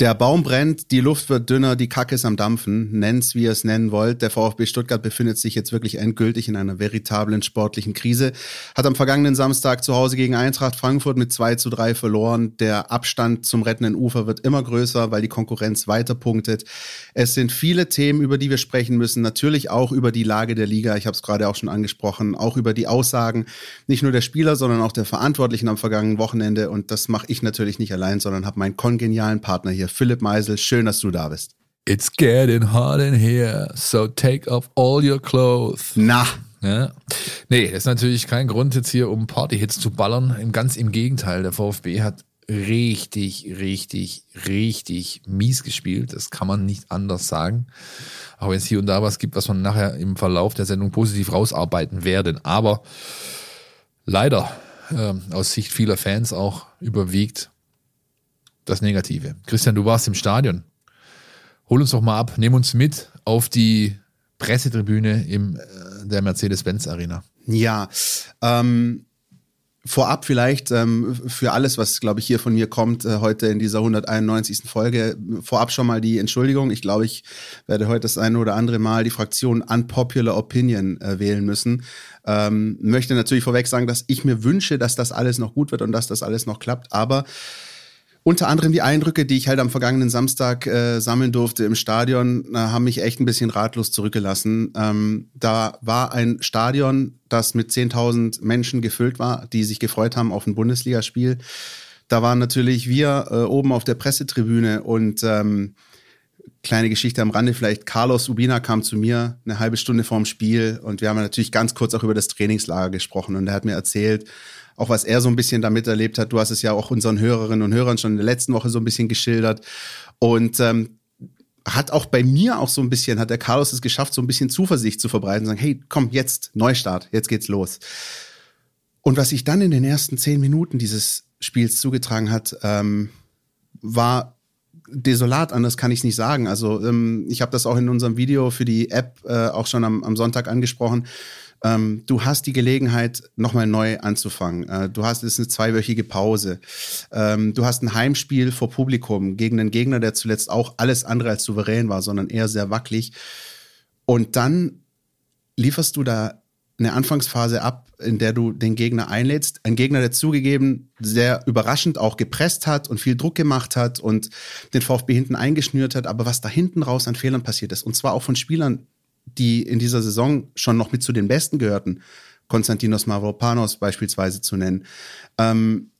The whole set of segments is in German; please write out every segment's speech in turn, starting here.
Der Baum brennt, die Luft wird dünner, die Kacke ist am Dampfen. Nennt's, wie ihr es nennen wollt. Der VfB Stuttgart befindet sich jetzt wirklich endgültig in einer veritablen sportlichen Krise. Hat am vergangenen Samstag zu Hause gegen Eintracht Frankfurt mit 2 zu 3 verloren. Der Abstand zum rettenden Ufer wird immer größer, weil die Konkurrenz weiter punktet. Es sind viele Themen, über die wir sprechen müssen. Natürlich auch über die Lage der Liga. Ich habe es gerade auch schon angesprochen. Auch über die Aussagen nicht nur der Spieler, sondern auch der Verantwortlichen am vergangenen Wochenende. Und das mache ich natürlich nicht allein, sondern habe meinen kongenialen Partner hier hier, Philipp Meisel. Schön, dass du da bist. It's getting hot in here, so take off all your clothes. Na. Ja. Nee, das ist natürlich kein Grund jetzt hier, um Partyhits zu ballern. Ganz im Gegenteil, der VfB hat richtig, richtig, richtig mies gespielt. Das kann man nicht anders sagen. Auch wenn es hier und da was gibt, was man nachher im Verlauf der Sendung positiv rausarbeiten werden. Aber leider äh, aus Sicht vieler Fans auch überwiegt das Negative. Christian, du warst im Stadion. Hol uns doch mal ab, nimm uns mit auf die Pressetribüne im äh, der Mercedes-Benz Arena. Ja, ähm, vorab vielleicht ähm, für alles, was, glaube ich, hier von mir kommt, äh, heute in dieser 191. Folge, vorab schon mal die Entschuldigung. Ich glaube, ich werde heute das eine oder andere Mal die Fraktion Unpopular Opinion äh, wählen müssen. Ähm, möchte natürlich vorweg sagen, dass ich mir wünsche, dass das alles noch gut wird und dass das alles noch klappt, aber unter anderem die Eindrücke, die ich halt am vergangenen Samstag äh, sammeln durfte im Stadion, äh, haben mich echt ein bisschen ratlos zurückgelassen. Ähm, da war ein Stadion, das mit 10.000 Menschen gefüllt war, die sich gefreut haben auf ein Bundesligaspiel. Da waren natürlich wir äh, oben auf der Pressetribüne und ähm, kleine Geschichte am Rande vielleicht. Carlos Ubina kam zu mir eine halbe Stunde vorm Spiel und wir haben natürlich ganz kurz auch über das Trainingslager gesprochen und er hat mir erzählt, auch was er so ein bisschen damit erlebt hat. Du hast es ja auch unseren Hörerinnen und Hörern schon in der letzten Woche so ein bisschen geschildert. Und ähm, hat auch bei mir auch so ein bisschen, hat der Carlos es geschafft, so ein bisschen Zuversicht zu verbreiten, sagen, hey, komm, jetzt Neustart, jetzt geht's los. Und was sich dann in den ersten zehn Minuten dieses Spiels zugetragen hat, ähm, war desolat, anders kann ich es nicht sagen. Also ähm, ich habe das auch in unserem Video für die App äh, auch schon am, am Sonntag angesprochen ähm, du hast die Gelegenheit, nochmal neu anzufangen. Äh, du hast, es ist eine zweiwöchige Pause. Ähm, du hast ein Heimspiel vor Publikum gegen einen Gegner, der zuletzt auch alles andere als souverän war, sondern eher sehr wackelig. Und dann lieferst du da eine Anfangsphase ab, in der du den Gegner einlädst. Ein Gegner, der zugegeben sehr überraschend auch gepresst hat und viel Druck gemacht hat und den VfB hinten eingeschnürt hat, aber was da hinten raus an Fehlern passiert ist, und zwar auch von Spielern, die in dieser Saison schon noch mit zu den Besten gehörten, Konstantinos Mavropanos beispielsweise zu nennen, ähm,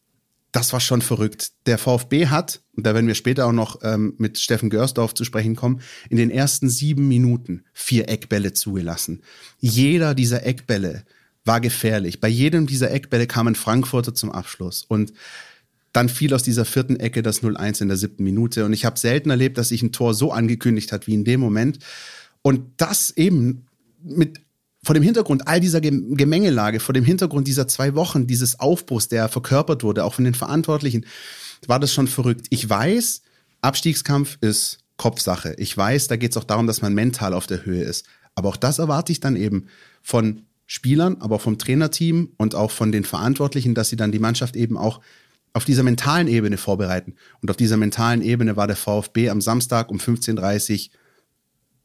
das war schon verrückt. Der VfB hat, und da werden wir später auch noch ähm, mit Steffen Görsdorf zu sprechen kommen, in den ersten sieben Minuten vier Eckbälle zugelassen. Jeder dieser Eckbälle war gefährlich. Bei jedem dieser Eckbälle kam ein Frankfurter zum Abschluss. Und dann fiel aus dieser vierten Ecke das 0-1 in der siebten Minute. Und ich habe selten erlebt, dass sich ein Tor so angekündigt hat wie in dem Moment. Und das eben mit vor dem Hintergrund all dieser Gemengelage, vor dem Hintergrund dieser zwei Wochen, dieses Aufbruchs, der verkörpert wurde, auch von den Verantwortlichen, war das schon verrückt. Ich weiß, Abstiegskampf ist Kopfsache. Ich weiß, da geht es auch darum, dass man mental auf der Höhe ist. Aber auch das erwarte ich dann eben von Spielern, aber auch vom Trainerteam und auch von den Verantwortlichen, dass sie dann die Mannschaft eben auch auf dieser mentalen Ebene vorbereiten. Und auf dieser mentalen Ebene war der VfB am Samstag um 15.30 Uhr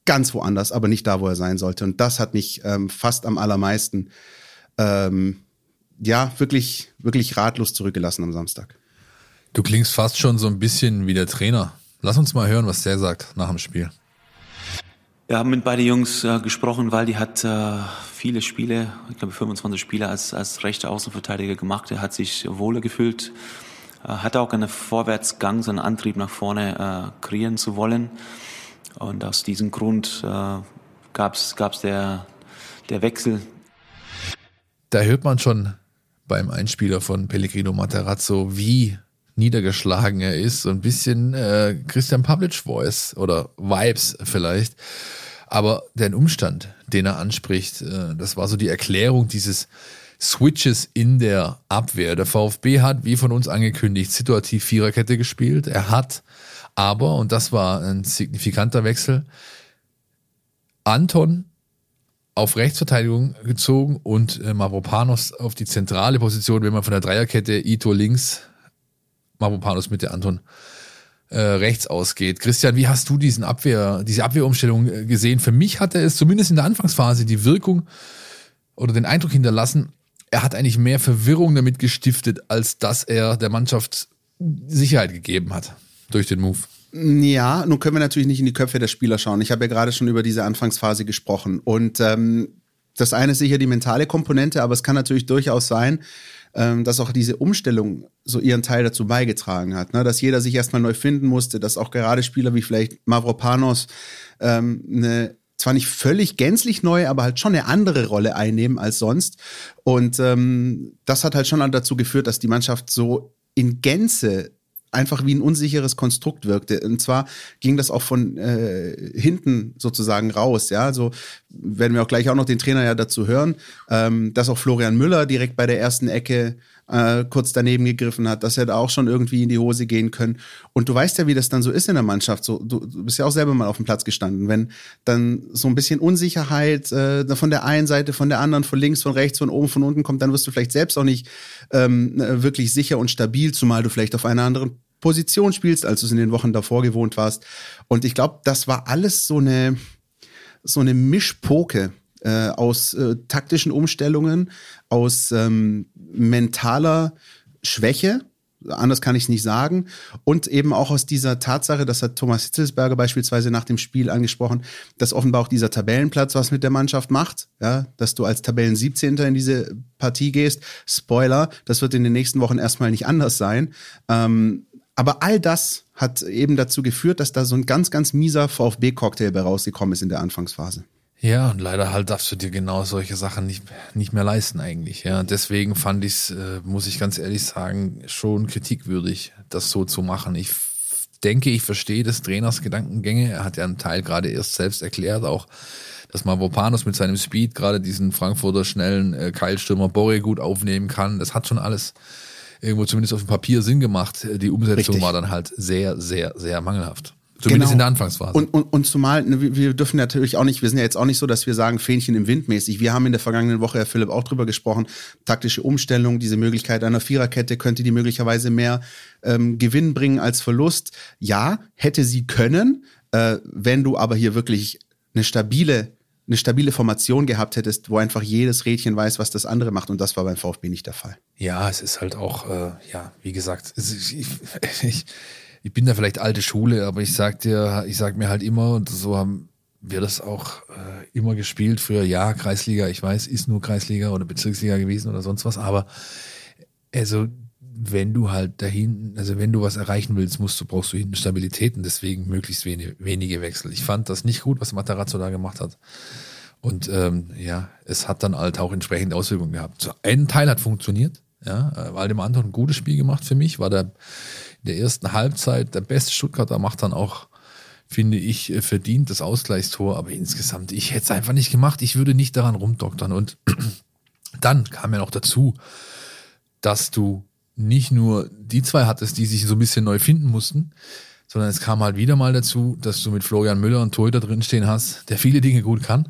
ganz woanders, aber nicht da, wo er sein sollte. Und das hat mich ähm, fast am allermeisten, ähm, ja, wirklich, wirklich ratlos zurückgelassen am Samstag. Du klingst fast schon so ein bisschen wie der Trainer. Lass uns mal hören, was der sagt nach dem Spiel. Wir haben mit beiden Jungs äh, gesprochen, weil die hat äh, viele Spiele, ich glaube 25 Spiele als, als rechter Außenverteidiger gemacht. Er hat sich wohler gefühlt, äh, hat auch einen Vorwärtsgang, so einen Antrieb nach vorne äh, kreieren zu wollen. Und aus diesem Grund äh, gab es der, der Wechsel. Da hört man schon beim Einspieler von Pellegrino Materazzo, wie niedergeschlagen er ist. So ein bisschen äh, Christian Pavlic Voice oder Vibes vielleicht. Aber der Umstand, den er anspricht, äh, das war so die Erklärung dieses Switches in der Abwehr. Der VfB hat, wie von uns angekündigt, situativ Viererkette gespielt. Er hat aber, und das war ein signifikanter Wechsel, Anton auf Rechtsverteidigung gezogen und äh, Mavropanos auf die zentrale Position, wenn man von der Dreierkette Ito links, Mavropanos Mitte, Anton äh, rechts ausgeht. Christian, wie hast du diesen Abwehr, diese Abwehrumstellung äh, gesehen? Für mich hatte es zumindest in der Anfangsphase die Wirkung oder den Eindruck hinterlassen, er hat eigentlich mehr Verwirrung damit gestiftet, als dass er der Mannschaft Sicherheit gegeben hat durch den Move. Ja, nun können wir natürlich nicht in die Köpfe der Spieler schauen. Ich habe ja gerade schon über diese Anfangsphase gesprochen. Und ähm, das eine ist sicher die mentale Komponente, aber es kann natürlich durchaus sein, ähm, dass auch diese Umstellung so ihren Teil dazu beigetragen hat. Ne? Dass jeder sich erstmal neu finden musste, dass auch gerade Spieler wie vielleicht Mavropanos ähm, eine zwar nicht völlig gänzlich neu, aber halt schon eine andere Rolle einnehmen als sonst. Und ähm, das hat halt schon dazu geführt, dass die Mannschaft so in Gänze einfach wie ein unsicheres Konstrukt wirkte. Und zwar ging das auch von äh, hinten sozusagen raus. Ja, also werden wir auch gleich auch noch den Trainer ja dazu hören, ähm, dass auch Florian Müller direkt bei der ersten Ecke äh, kurz daneben gegriffen hat, dass er da auch schon irgendwie in die Hose gehen können. Und du weißt ja, wie das dann so ist in der Mannschaft. So, du, du bist ja auch selber mal auf dem Platz gestanden. Wenn dann so ein bisschen Unsicherheit äh, von der einen Seite, von der anderen, von links, von rechts, von oben, von unten kommt, dann wirst du vielleicht selbst auch nicht ähm, wirklich sicher und stabil, zumal du vielleicht auf einer anderen Position spielst, als du es in den Wochen davor gewohnt warst. Und ich glaube, das war alles so eine so eine Mischpoke äh, aus äh, taktischen Umstellungen, aus ähm, mentaler Schwäche, anders kann ich es nicht sagen, und eben auch aus dieser Tatsache, das hat Thomas Hitzelsberger beispielsweise nach dem Spiel angesprochen, dass offenbar auch dieser Tabellenplatz was mit der Mannschaft macht, ja, dass du als Tabellen 17. in diese Partie gehst. Spoiler, das wird in den nächsten Wochen erstmal nicht anders sein. Ähm, aber all das hat eben dazu geführt, dass da so ein ganz, ganz mieser VfB-Cocktail bei rausgekommen ist in der Anfangsphase. Ja, und leider halt darfst du dir genau solche Sachen nicht, nicht mehr leisten eigentlich. Ja, deswegen fand ich es, äh, muss ich ganz ehrlich sagen, schon kritikwürdig, das so zu machen. Ich denke, ich verstehe des Trainers Gedankengänge. Er hat ja einen Teil gerade erst selbst erklärt, auch dass Mavropanos mit seinem Speed gerade diesen Frankfurter schnellen äh, Keilstürmer Borre gut aufnehmen kann. Das hat schon alles irgendwo zumindest auf dem Papier Sinn gemacht. Die Umsetzung Richtig. war dann halt sehr, sehr, sehr mangelhaft. Zumindest genau. in der Anfangsphase. Und, und, und zumal, ne, wir dürfen natürlich auch nicht, wir sind ja jetzt auch nicht so, dass wir sagen, Fähnchen im Wind mäßig. Wir haben in der vergangenen Woche, Herr Philipp, auch drüber gesprochen, taktische Umstellung, diese Möglichkeit einer Viererkette, könnte die möglicherweise mehr ähm, Gewinn bringen als Verlust. Ja, hätte sie können, äh, wenn du aber hier wirklich eine stabile eine stabile Formation gehabt hättest, wo einfach jedes Rädchen weiß, was das andere macht. Und das war beim VfB nicht der Fall. Ja, es ist halt auch, äh, ja, wie gesagt, ich, ich, ich bin da vielleicht alte Schule, aber ich sag dir, ich sag mir halt immer, und so haben wir das auch äh, immer gespielt früher, ja, Kreisliga, ich weiß, ist nur Kreisliga oder Bezirksliga gewesen oder sonst was, aber also wenn du halt dahin, also wenn du was erreichen willst, musst du, brauchst du hinten Stabilität und deswegen möglichst wenige, wenige Wechsel. Ich fand das nicht gut, was Matarazzo da gemacht hat. Und ähm, ja, es hat dann halt auch entsprechende Auswirkungen gehabt. So, ein Teil hat funktioniert, ja, äh, Waldemar Anton ein gutes Spiel gemacht für mich, war der der ersten Halbzeit der beste Stuttgarter, macht dann auch, finde ich, äh, verdient das Ausgleichstor, aber insgesamt, ich hätte es einfach nicht gemacht, ich würde nicht daran rumdoktern. Und dann kam ja noch dazu, dass du nicht nur die zwei hattest, die sich so ein bisschen neu finden mussten, sondern es kam halt wieder mal dazu, dass du mit Florian Müller einen Torhüter drinstehen hast, der viele Dinge gut kann,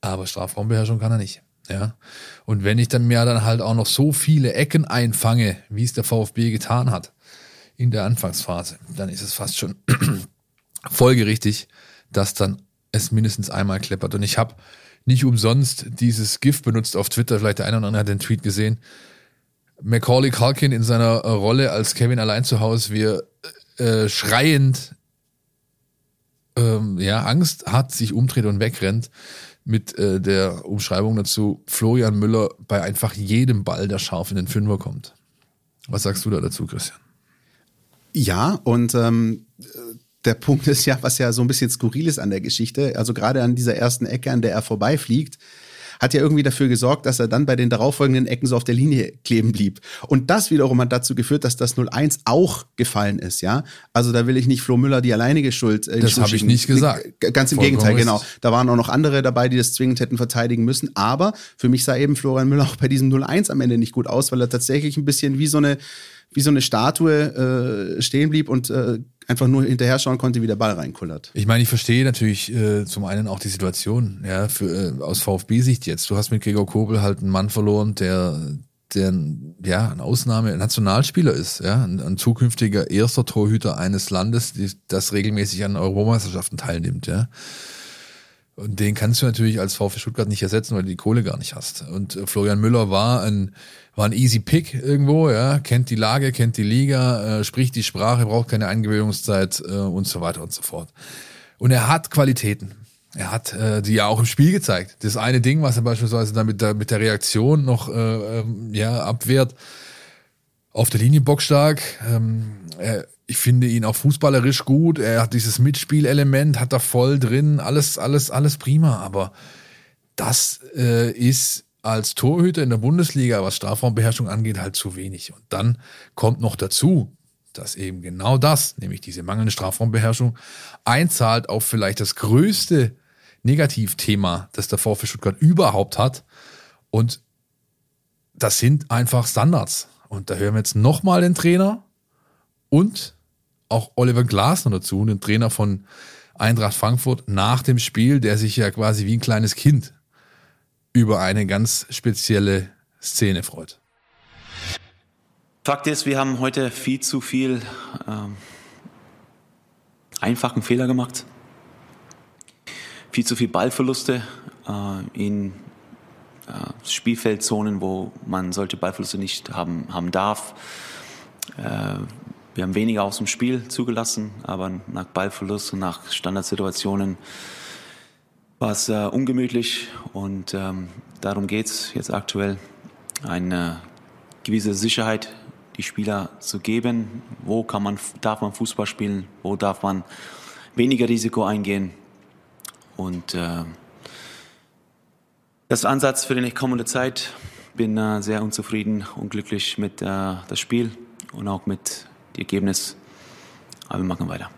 aber Strafraumbeherrschung kann er nicht. Ja. Und wenn ich dann mir dann halt auch noch so viele Ecken einfange, wie es der VfB getan hat, in der Anfangsphase, dann ist es fast schon folgerichtig, dass dann es mindestens einmal kleppert. Und ich habe nicht umsonst dieses GIF benutzt auf Twitter, vielleicht der eine oder andere hat den Tweet gesehen. Macaulay Culkin in seiner äh, Rolle als Kevin allein zu Hause, wie er äh, schreiend ähm, ja, Angst hat, sich umdreht und wegrennt mit äh, der Umschreibung dazu, Florian Müller bei einfach jedem Ball, der scharf in den Fünfer kommt. Was sagst du da dazu, Christian? Ja, und ähm, der Punkt ist ja, was ja so ein bisschen skurril ist an der Geschichte, also gerade an dieser ersten Ecke, an der er vorbeifliegt, hat ja irgendwie dafür gesorgt, dass er dann bei den darauffolgenden Ecken so auf der Linie kleben blieb. Und das wiederum hat dazu geführt, dass das 0-1 auch gefallen ist, ja. Also da will ich nicht Flo Müller die alleinige Schuld. Äh, das habe ich nicht gesagt. Ganz im Vollkommen Gegenteil, genau. Da waren auch noch andere dabei, die das zwingend hätten verteidigen müssen. Aber für mich sah eben Florian Müller auch bei diesem 0-1 am Ende nicht gut aus, weil er tatsächlich ein bisschen wie so eine wie so eine Statue äh, stehen blieb und äh, einfach nur hinterher schauen konnte, wie der Ball reinkullert. Ich meine, ich verstehe natürlich äh, zum einen auch die Situation, ja, für, äh, aus VfB-Sicht jetzt. Du hast mit Gregor Kobel halt einen Mann verloren, der, der ja, ein Ausnahme, Nationalspieler ist, ja, ein, ein zukünftiger erster Torhüter eines Landes, die, das regelmäßig an Europameisterschaften teilnimmt, ja. Und den kannst du natürlich als VfB Stuttgart nicht ersetzen, weil du die Kohle gar nicht hast. Und äh, Florian Müller war ein, war ein easy Pick irgendwo, ja, kennt die Lage, kennt die Liga, äh, spricht die Sprache, braucht keine Eingewöhnungszeit äh, und so weiter und so fort. Und er hat Qualitäten. Er hat äh, die ja auch im Spiel gezeigt. Das eine Ding, was er beispielsweise dann mit der, mit der Reaktion noch äh, ähm, ja, abwehrt, auf der Linie bockstark. Ähm, er, ich finde ihn auch fußballerisch gut. Er hat dieses Mitspielelement, hat er voll drin. Alles, alles, alles prima. Aber das äh, ist als Torhüter in der Bundesliga, was Strafraumbeherrschung angeht, halt zu wenig. Und dann kommt noch dazu, dass eben genau das, nämlich diese mangelnde Strafraumbeherrschung, einzahlt auf vielleicht das größte Negativthema, das der VfB Stuttgart überhaupt hat. Und das sind einfach Standards. Und da hören wir jetzt nochmal den Trainer und auch Oliver Glasner dazu, den Trainer von Eintracht Frankfurt, nach dem Spiel, der sich ja quasi wie ein kleines Kind über eine ganz spezielle Szene freut. Fakt ist, wir haben heute viel zu viel ähm, einfachen Fehler gemacht. Viel zu viel Ballverluste äh, in äh, Spielfeldzonen, wo man solche Ballverluste nicht haben, haben darf. Äh, wir haben weniger aus dem Spiel zugelassen, aber nach Ballverlust und nach Standardsituationen war es äh, ungemütlich und ähm, darum geht es jetzt aktuell, eine gewisse Sicherheit die Spieler zu geben. Wo kann man, darf man Fußball spielen? Wo darf man weniger Risiko eingehen? Und äh, das Ansatz für die kommende Zeit. Bin äh, sehr unzufrieden und glücklich mit äh, das Spiel und auch mit die Ergebnis. Aber wir machen weiter.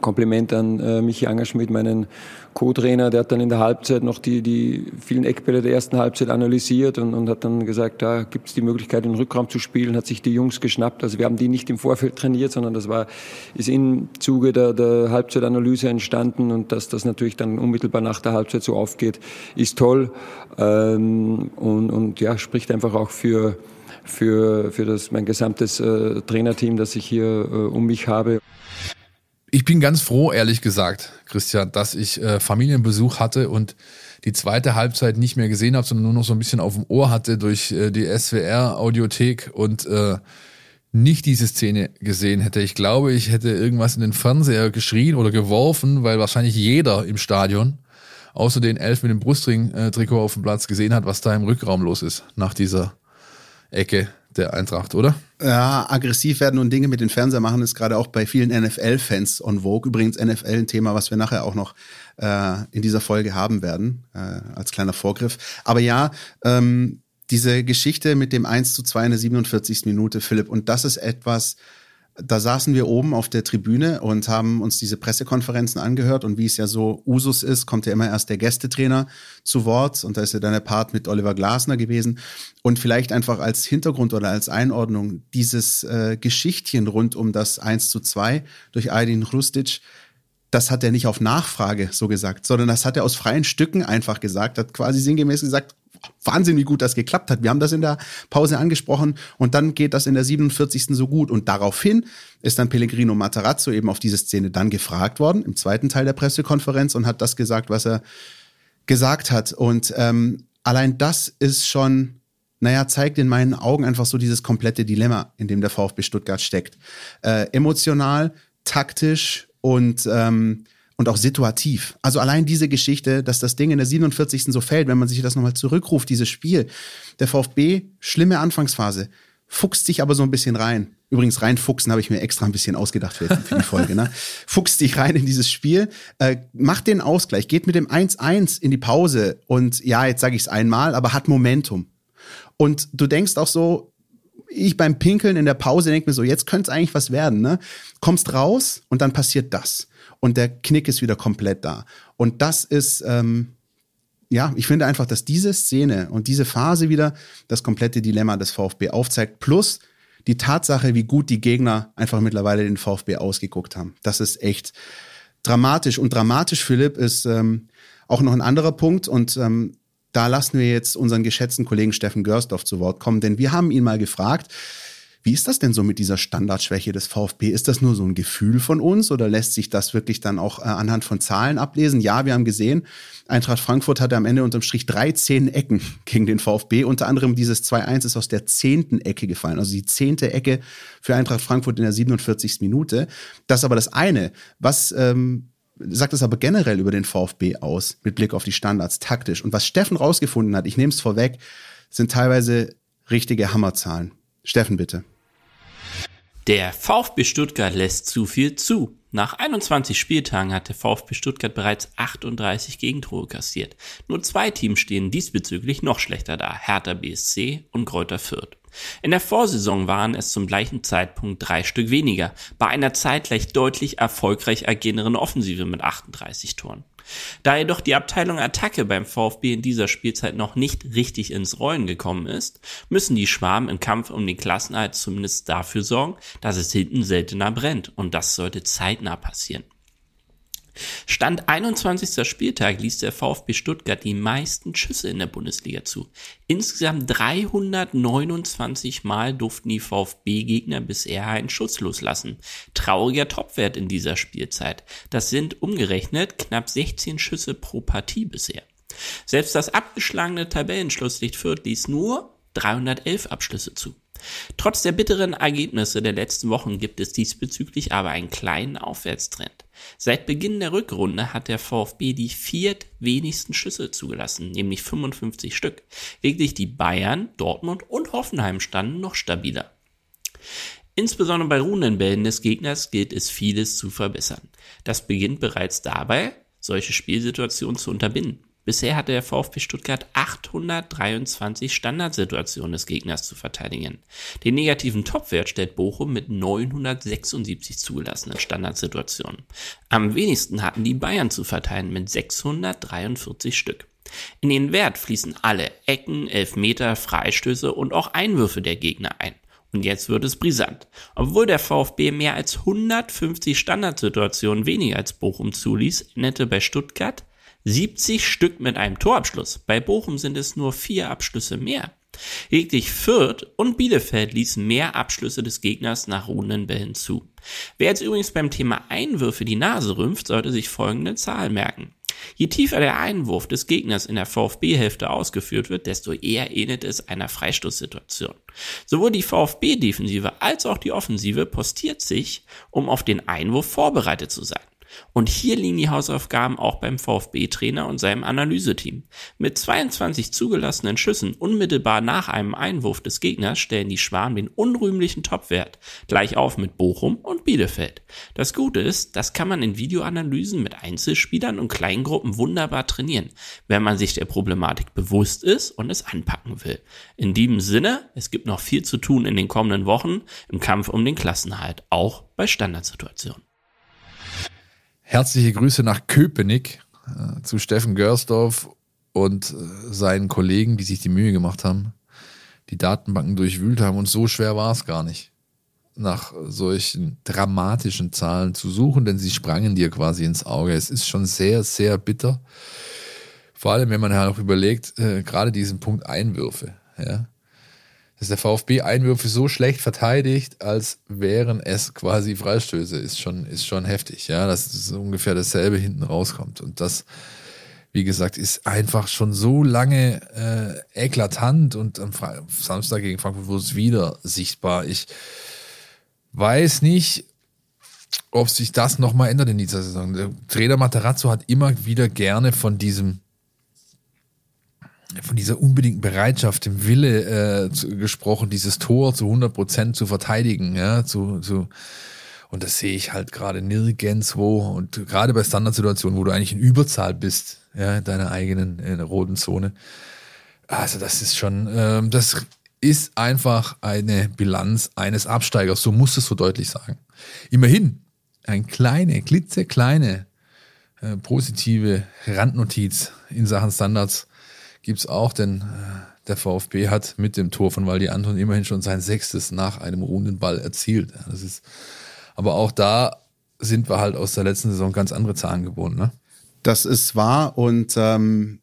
Kompliment an äh, Michi Angerschmidt, meinen Co-Trainer, der hat dann in der Halbzeit noch die, die vielen Eckbälle der ersten Halbzeit analysiert und, und hat dann gesagt, da gibt es die Möglichkeit, den Rückraum zu spielen, hat sich die Jungs geschnappt. Also wir haben die nicht im Vorfeld trainiert, sondern das war, ist im Zuge der, der Halbzeitanalyse entstanden und dass das natürlich dann unmittelbar nach der Halbzeit so aufgeht, ist toll ähm, und, und ja, spricht einfach auch für für, für das, mein gesamtes äh, Trainerteam, das ich hier äh, um mich habe. Ich bin ganz froh, ehrlich gesagt, Christian, dass ich äh, Familienbesuch hatte und die zweite Halbzeit nicht mehr gesehen habe, sondern nur noch so ein bisschen auf dem Ohr hatte durch äh, die SWR-Audiothek und äh, nicht diese Szene gesehen hätte. Ich glaube, ich hätte irgendwas in den Fernseher geschrien oder geworfen, weil wahrscheinlich jeder im Stadion, außer den Elf mit dem Brustring-Trikot auf dem Platz, gesehen hat, was da im Rückraum los ist nach dieser Ecke der Eintracht, oder? Ja, aggressiv werden und Dinge mit den Fernseher machen ist gerade auch bei vielen NFL-Fans on Vogue. Übrigens NFL ein Thema, was wir nachher auch noch äh, in dieser Folge haben werden, äh, als kleiner Vorgriff. Aber ja, ähm, diese Geschichte mit dem 1 zu 2 in der 47. Minute, Philipp, und das ist etwas, da saßen wir oben auf der Tribüne und haben uns diese Pressekonferenzen angehört. Und wie es ja so Usus ist, kommt ja immer erst der Gästetrainer zu Wort. Und da ist ja dann der Part mit Oliver Glasner gewesen. Und vielleicht einfach als Hintergrund oder als Einordnung dieses äh, Geschichtchen rund um das 1 zu 2 durch Aydin Hrustic, das hat er nicht auf Nachfrage so gesagt, sondern das hat er aus freien Stücken einfach gesagt, hat quasi sinngemäß gesagt, Wahnsinn, wie gut das geklappt hat. Wir haben das in der Pause angesprochen und dann geht das in der 47. so gut. Und daraufhin ist dann Pellegrino Matarazzo eben auf diese Szene dann gefragt worden, im zweiten Teil der Pressekonferenz und hat das gesagt, was er gesagt hat. Und ähm, allein das ist schon, naja, zeigt in meinen Augen einfach so dieses komplette Dilemma, in dem der VfB Stuttgart steckt. Äh, emotional, taktisch und ähm, und auch situativ. Also allein diese Geschichte, dass das Ding in der 47. so fällt, wenn man sich das nochmal zurückruft, dieses Spiel. Der VfB, schlimme Anfangsphase, fuchst sich aber so ein bisschen rein. Übrigens, reinfuchsen habe ich mir extra ein bisschen ausgedacht für, für die Folge. Ne? Fuchst sich rein in dieses Spiel, äh, macht den Ausgleich, geht mit dem 1-1 in die Pause und ja, jetzt sage ich es einmal, aber hat Momentum. Und du denkst auch so, ich beim Pinkeln in der Pause denke mir so, jetzt könnte es eigentlich was werden. Ne? Kommst raus und dann passiert das und der Knick ist wieder komplett da. Und das ist, ähm, ja, ich finde einfach, dass diese Szene und diese Phase wieder das komplette Dilemma des VfB aufzeigt. Plus die Tatsache, wie gut die Gegner einfach mittlerweile den VfB ausgeguckt haben. Das ist echt dramatisch. Und dramatisch, Philipp, ist ähm, auch noch ein anderer Punkt. Und ähm, da lassen wir jetzt unseren geschätzten Kollegen Steffen Görsdorf zu Wort kommen, denn wir haben ihn mal gefragt, wie ist das denn so mit dieser Standardschwäche des VfB? Ist das nur so ein Gefühl von uns oder lässt sich das wirklich dann auch äh, anhand von Zahlen ablesen? Ja, wir haben gesehen, Eintracht Frankfurt hatte am Ende unterm Strich 13 Ecken gegen den VfB. Unter anderem dieses 2-1 ist aus der zehnten Ecke gefallen. Also die zehnte Ecke für Eintracht Frankfurt in der 47. Minute. Das ist aber das eine. Was ähm, sagt es aber generell über den VfB aus, mit Blick auf die Standards, taktisch? Und was Steffen rausgefunden hat, ich nehme es vorweg, sind teilweise richtige Hammerzahlen. Steffen, bitte. Der VfB Stuttgart lässt zu viel zu. Nach 21 Spieltagen hat der VfB Stuttgart bereits 38 Gegentore kassiert. Nur zwei Teams stehen diesbezüglich noch schlechter da, Hertha BSC und Kräuter Fürth. In der Vorsaison waren es zum gleichen Zeitpunkt drei Stück weniger, bei einer zeitgleich deutlich erfolgreich agierenderen Offensive mit 38 Toren. Da jedoch die Abteilung Attacke beim VfB in dieser Spielzeit noch nicht richtig ins Rollen gekommen ist, müssen die Schwarm im Kampf um den Klassenerhalt zumindest dafür sorgen, dass es hinten seltener brennt und das sollte zeitnah passieren. Stand 21. Spieltag ließ der VfB Stuttgart die meisten Schüsse in der Bundesliga zu. Insgesamt 329 Mal durften die VfB-Gegner bisher einen Schuss loslassen. Trauriger Topwert in dieser Spielzeit. Das sind umgerechnet knapp 16 Schüsse pro Partie bisher. Selbst das abgeschlagene Tabellenschlusslicht Fürth ließ nur 311 Abschlüsse zu. Trotz der bitteren Ergebnisse der letzten Wochen gibt es diesbezüglich aber einen kleinen Aufwärtstrend. Seit Beginn der Rückrunde hat der VfB die viertwenigsten Schüsse zugelassen, nämlich 55 Stück. Wirklich die Bayern, Dortmund und Hoffenheim standen noch stabiler. Insbesondere bei Rundenbällen des Gegners gilt es vieles zu verbessern. Das beginnt bereits dabei, solche Spielsituationen zu unterbinden. Bisher hatte der VfB Stuttgart 823 Standardsituationen des Gegners zu verteidigen. Den negativen Topwert stellt Bochum mit 976 zugelassenen Standardsituationen. Am wenigsten hatten die Bayern zu verteilen mit 643 Stück. In den Wert fließen alle Ecken, Elfmeter, Freistöße und auch Einwürfe der Gegner ein. Und jetzt wird es brisant. Obwohl der VfB mehr als 150 Standardsituationen weniger als Bochum zuließ, endete bei Stuttgart 70 Stück mit einem Torabschluss. Bei Bochum sind es nur vier Abschlüsse mehr. Lediglich Fürth und Bielefeld ließen mehr Abschlüsse des Gegners nach ruhenden zu. Wer jetzt übrigens beim Thema Einwürfe die Nase rümpft, sollte sich folgende Zahl merken. Je tiefer der Einwurf des Gegners in der VfB-Hälfte ausgeführt wird, desto eher ähnelt es einer Freistoßsituation. Sowohl die VfB-Defensive als auch die Offensive postiert sich, um auf den Einwurf vorbereitet zu sein. Und hier liegen die Hausaufgaben auch beim VfB-Trainer und seinem Analyseteam. Mit 22 zugelassenen Schüssen unmittelbar nach einem Einwurf des Gegners stellen die Schwan den unrühmlichen Topwert gleich auf mit Bochum und Bielefeld. Das Gute ist, das kann man in Videoanalysen mit Einzelspielern und Kleingruppen wunderbar trainieren, wenn man sich der Problematik bewusst ist und es anpacken will. In diesem Sinne, es gibt noch viel zu tun in den kommenden Wochen im Kampf um den Klassenhalt, auch bei Standardsituationen. Herzliche Grüße nach Köpenick äh, zu Steffen Görsdorf und äh, seinen Kollegen, die sich die Mühe gemacht haben, die Datenbanken durchwühlt haben. Und so schwer war es gar nicht, nach solchen dramatischen Zahlen zu suchen, denn sie sprangen dir quasi ins Auge. Es ist schon sehr, sehr bitter. Vor allem, wenn man halt auch überlegt, äh, gerade diesen Punkt Einwürfe. Ja dass der VfB Einwürfe so schlecht verteidigt, als wären es quasi Freistöße, ist schon, ist schon heftig, ja, dass es ungefähr dasselbe hinten rauskommt. Und das, wie gesagt, ist einfach schon so lange äh, eklatant und am Samstag gegen Frankfurt wurde es wieder sichtbar. Ich weiß nicht, ob sich das nochmal ändert in dieser Saison. Der Trainer Materazzo hat immer wieder gerne von diesem von dieser unbedingten Bereitschaft, dem Wille äh, zu, gesprochen, dieses Tor zu 100 Prozent zu verteidigen, ja, zu, zu und das sehe ich halt gerade nirgendwo und gerade bei Standardsituationen, wo du eigentlich in Überzahl bist, ja, in deiner eigenen in der roten Zone. Also das ist schon, ähm, das ist einfach eine Bilanz eines Absteigers, so muss es so deutlich sagen. Immerhin, eine kleine, klitzekleine äh, positive Randnotiz in Sachen Standards gibt's auch, denn äh, der VfB hat mit dem Tor von Waldi Anton immerhin schon sein sechstes nach einem ruhenden Ball erzielt. Das ist, aber auch da sind wir halt aus der letzten Saison ganz andere Zahlen gewohnt, ne? Das ist wahr und ähm,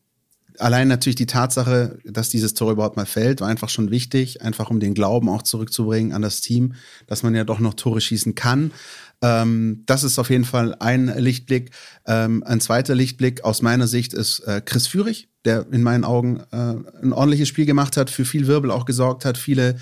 allein natürlich die Tatsache, dass dieses Tor überhaupt mal fällt, war einfach schon wichtig, einfach um den Glauben auch zurückzubringen an das Team, dass man ja doch noch Tore schießen kann. Ähm, das ist auf jeden Fall ein Lichtblick. Ähm, ein zweiter Lichtblick aus meiner Sicht ist äh, Chris Führig, der in meinen Augen äh, ein ordentliches Spiel gemacht hat, für viel Wirbel auch gesorgt hat, viele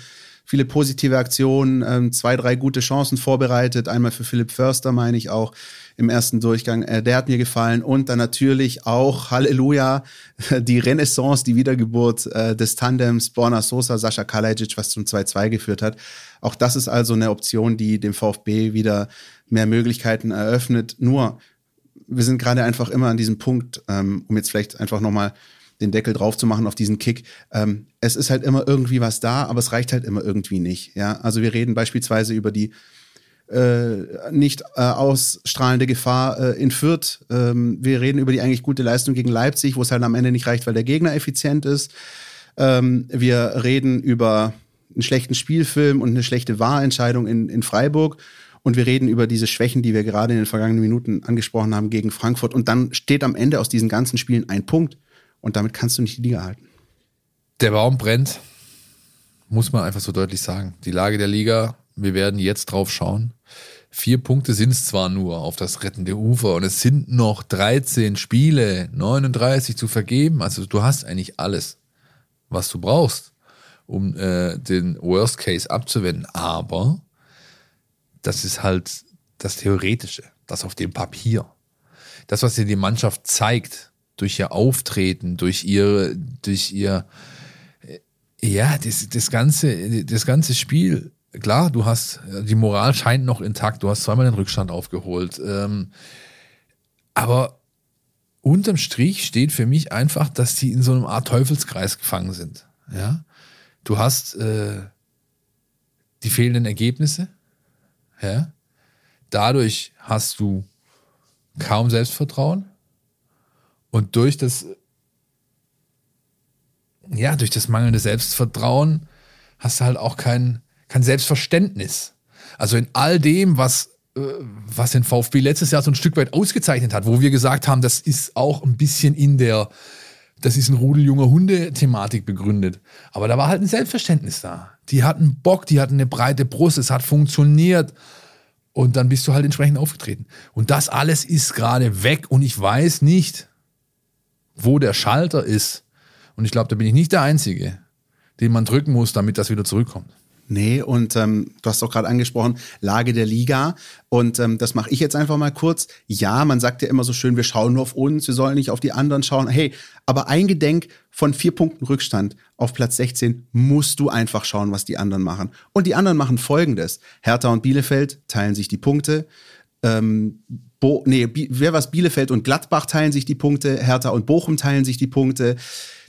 viele positive Aktionen, ähm, zwei, drei gute Chancen vorbereitet. Einmal für Philipp Förster, meine ich auch im ersten Durchgang. Äh, der hat mir gefallen. Und dann natürlich auch, Halleluja, die Renaissance, die Wiedergeburt äh, des Tandems Borna Sosa, Sascha Kalajic, was zum 2-2 geführt hat. Auch das ist also eine Option, die dem VfB wieder mehr Möglichkeiten eröffnet. Nur, wir sind gerade einfach immer an diesem Punkt, ähm, um jetzt vielleicht einfach nochmal den Deckel drauf zu machen auf diesen Kick. Ähm, es ist halt immer irgendwie was da, aber es reicht halt immer irgendwie nicht. Ja, also wir reden beispielsweise über die äh, nicht äh, ausstrahlende Gefahr äh, in Fürth. Ähm, wir reden über die eigentlich gute Leistung gegen Leipzig, wo es halt am Ende nicht reicht, weil der Gegner effizient ist. Ähm, wir reden über einen schlechten Spielfilm und eine schlechte Wahlentscheidung in, in Freiburg. Und wir reden über diese Schwächen, die wir gerade in den vergangenen Minuten angesprochen haben gegen Frankfurt. Und dann steht am Ende aus diesen ganzen Spielen ein Punkt. Und damit kannst du nicht die Liga halten. Der Baum brennt, muss man einfach so deutlich sagen. Die Lage der Liga, wir werden jetzt drauf schauen. Vier Punkte sind es zwar nur auf das rettende Ufer und es sind noch 13 Spiele, 39 zu vergeben. Also du hast eigentlich alles, was du brauchst, um äh, den Worst Case abzuwenden. Aber das ist halt das Theoretische, das auf dem Papier. Das, was dir die Mannschaft zeigt, durch ihr Auftreten, durch ihre, durch ihr, ja, das, das ganze, das ganze Spiel. Klar, du hast, die Moral scheint noch intakt, du hast zweimal den Rückstand aufgeholt. Ähm, aber unterm Strich steht für mich einfach, dass die in so einem Art Teufelskreis gefangen sind. Ja, du hast äh, die fehlenden Ergebnisse. Ja, dadurch hast du kaum Selbstvertrauen. Und durch das, ja, durch das mangelnde Selbstvertrauen hast du halt auch kein, kein Selbstverständnis. Also in all dem, was, äh, was den VfB letztes Jahr so ein Stück weit ausgezeichnet hat, wo wir gesagt haben, das ist auch ein bisschen in der, das ist ein Rudel junger Hunde-Thematik begründet. Aber da war halt ein Selbstverständnis da. Die hatten Bock, die hatten eine breite Brust, es hat funktioniert. Und dann bist du halt entsprechend aufgetreten. Und das alles ist gerade weg und ich weiß nicht, wo der Schalter ist. Und ich glaube, da bin ich nicht der Einzige, den man drücken muss, damit das wieder zurückkommt. Nee, und ähm, du hast auch gerade angesprochen, Lage der Liga. Und ähm, das mache ich jetzt einfach mal kurz. Ja, man sagt ja immer so schön, wir schauen nur auf uns, wir sollen nicht auf die anderen schauen. Hey, aber eingedenk von vier Punkten Rückstand auf Platz 16 musst du einfach schauen, was die anderen machen. Und die anderen machen folgendes. Hertha und Bielefeld teilen sich die Punkte. Ähm, Bo nee, wer was Bielefeld und Gladbach teilen sich die Punkte, Hertha und Bochum teilen sich die Punkte.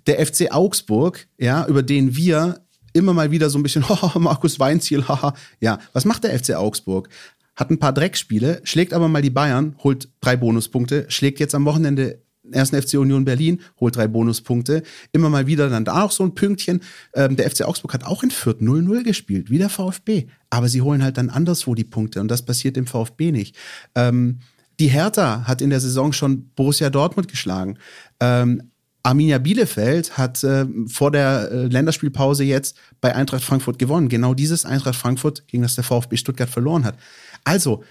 Der FC Augsburg, ja, über den wir immer mal wieder so ein bisschen, oh, Markus Weinziel, haha. Ja, was macht der FC Augsburg? Hat ein paar Dreckspiele, schlägt aber mal die Bayern, holt drei Bonuspunkte, schlägt jetzt am Wochenende ersten FC Union Berlin, holt drei Bonuspunkte. Immer mal wieder dann da auch so ein Pünktchen. Ähm, der FC Augsburg hat auch in Fürth 0-0 gespielt, wie der VfB. Aber sie holen halt dann anderswo die Punkte und das passiert dem VfB nicht. Ähm, die Hertha hat in der Saison schon Borussia Dortmund geschlagen. Ähm, Arminia Bielefeld hat äh, vor der äh, Länderspielpause jetzt bei Eintracht Frankfurt gewonnen. Genau dieses Eintracht Frankfurt, gegen das der VfB Stuttgart verloren hat. Also,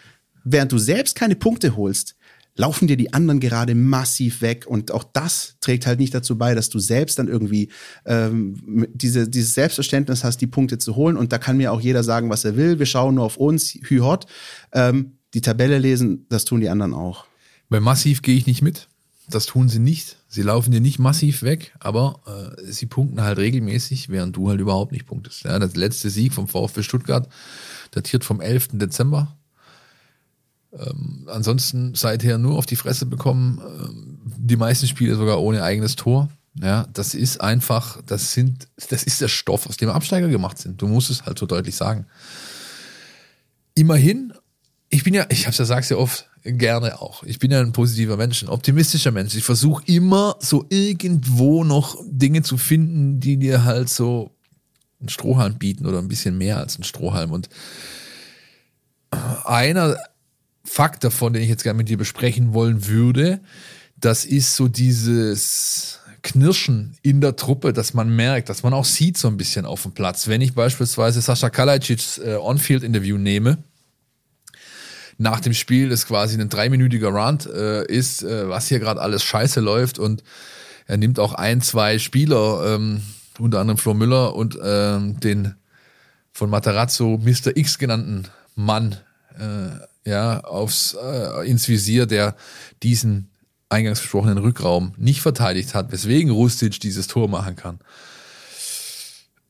während du selbst keine Punkte holst, laufen dir die anderen gerade massiv weg. Und auch das trägt halt nicht dazu bei, dass du selbst dann irgendwie ähm, diese, dieses Selbstverständnis hast, die Punkte zu holen. Und da kann mir auch jeder sagen, was er will. Wir schauen nur auf uns, hü hot. Ähm, die Tabelle lesen, das tun die anderen auch. Bei massiv gehe ich nicht mit. Das tun sie nicht. Sie laufen dir nicht massiv weg, aber äh, sie punkten halt regelmäßig, während du halt überhaupt nicht punktest. Ja, das letzte Sieg vom VfB Stuttgart datiert vom 11. Dezember. Ähm, ansonsten seither nur auf die Fresse bekommen. Ähm, die meisten Spiele sogar ohne eigenes Tor. Ja, das ist einfach, das sind, das ist der Stoff, aus dem Absteiger gemacht sind. Du musst es halt so deutlich sagen. Immerhin ich bin ja, ich hab's ja sag's ja oft, gerne auch. Ich bin ja ein positiver Mensch, ein optimistischer Mensch. Ich versuche immer so irgendwo noch Dinge zu finden, die dir halt so einen Strohhalm bieten oder ein bisschen mehr als einen Strohhalm. Und einer Fakt davon, den ich jetzt gerne mit dir besprechen wollen würde, das ist so dieses Knirschen in der Truppe, dass man merkt, dass man auch sieht so ein bisschen auf dem Platz. Wenn ich beispielsweise Sascha Kalajdzics äh, On-Field-Interview nehme, nach dem Spiel, das quasi ein dreiminütiger Rant äh, ist, äh, was hier gerade alles scheiße läuft und er nimmt auch ein, zwei Spieler, ähm, unter anderem Flo Müller und ähm, den von Matarazzo Mr. X genannten Mann äh, ja, aufs, äh, ins Visier, der diesen eingangs besprochenen Rückraum nicht verteidigt hat, weswegen Rustic dieses Tor machen kann,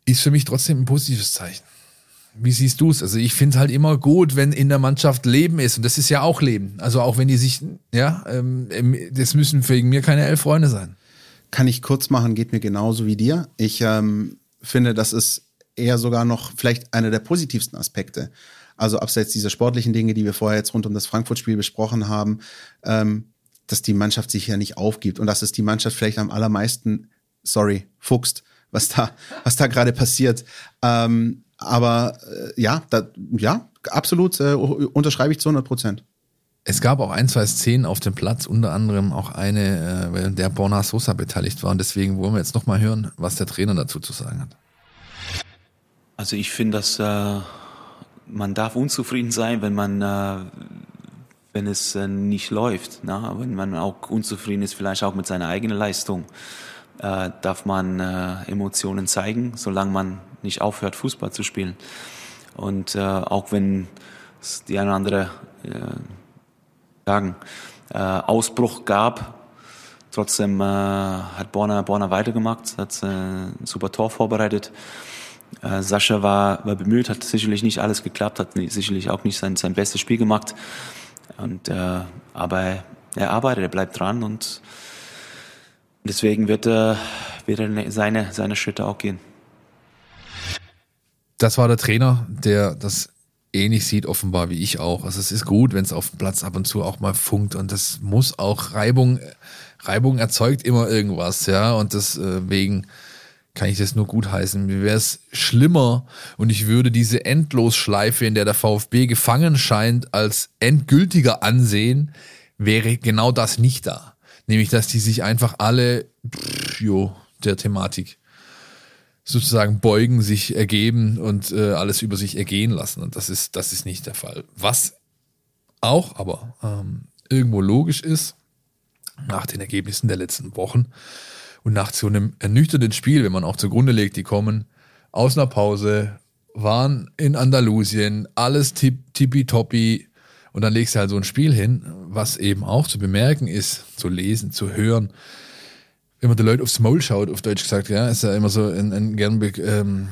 ist für mich trotzdem ein positives Zeichen. Wie siehst du es? Also ich finde es halt immer gut, wenn in der Mannschaft Leben ist und das ist ja auch Leben. Also auch wenn die sich, ja, ähm, das müssen wegen mir keine elf Freunde sein. Kann ich kurz machen, geht mir genauso wie dir. Ich ähm, finde, das ist eher sogar noch vielleicht einer der positivsten Aspekte. Also abseits dieser sportlichen Dinge, die wir vorher jetzt rund um das Frankfurt-Spiel besprochen haben, ähm, dass die Mannschaft sich ja nicht aufgibt und dass es die Mannschaft vielleicht am allermeisten, sorry, fuchst, was da, was da gerade passiert. Ähm, aber äh, ja, da, ja, absolut äh, unterschreibe ich zu 100 Prozent. Es gab auch ein, zwei Szenen auf dem Platz, unter anderem auch eine, äh, der Borna Sosa beteiligt war. Und deswegen wollen wir jetzt nochmal hören, was der Trainer dazu zu sagen hat. Also ich finde, dass äh, man darf unzufrieden sein, wenn man äh, wenn es äh, nicht läuft. Ne? Wenn man auch unzufrieden ist, vielleicht auch mit seiner eigenen Leistung, äh, darf man äh, Emotionen zeigen, solange man nicht aufhört, Fußball zu spielen. Und äh, auch wenn die eine oder andere äh, sagen, äh, Ausbruch gab, trotzdem hat Borna, Borna weitergemacht, hat ein super Tor vorbereitet. Sascha war, war bemüht, hat sicherlich nicht alles geklappt, hat sicherlich auch nicht sein, sein bestes Spiel gemacht. Und, äh, aber er arbeitet, er bleibt dran und deswegen wird, er, wird er seine, seine Schritte auch gehen. Das war der Trainer, der das ähnlich sieht, offenbar wie ich auch. Also es ist gut, wenn es auf dem Platz ab und zu auch mal funkt und das muss auch Reibung, Reibung erzeugt immer irgendwas, ja. Und deswegen kann ich das nur gut heißen. Mir wäre es schlimmer und ich würde diese Endlosschleife, in der der VfB gefangen scheint, als endgültiger ansehen, wäre genau das nicht da. Nämlich, dass die sich einfach alle, pff, jo, der Thematik sozusagen beugen, sich ergeben und äh, alles über sich ergehen lassen. Und das ist, das ist nicht der Fall. Was auch aber ähm, irgendwo logisch ist, nach den Ergebnissen der letzten Wochen, und nach so einem ernüchternden Spiel, wenn man auch zugrunde legt, die kommen aus einer Pause, waren in Andalusien, alles tippitoppi. Und dann legst du halt so ein Spiel hin, was eben auch zu bemerken ist, zu lesen, zu hören. Wenn man die Leute aufs Maul schaut, auf Deutsch gesagt, ja, ist ja immer so ein, ein gern be ähm,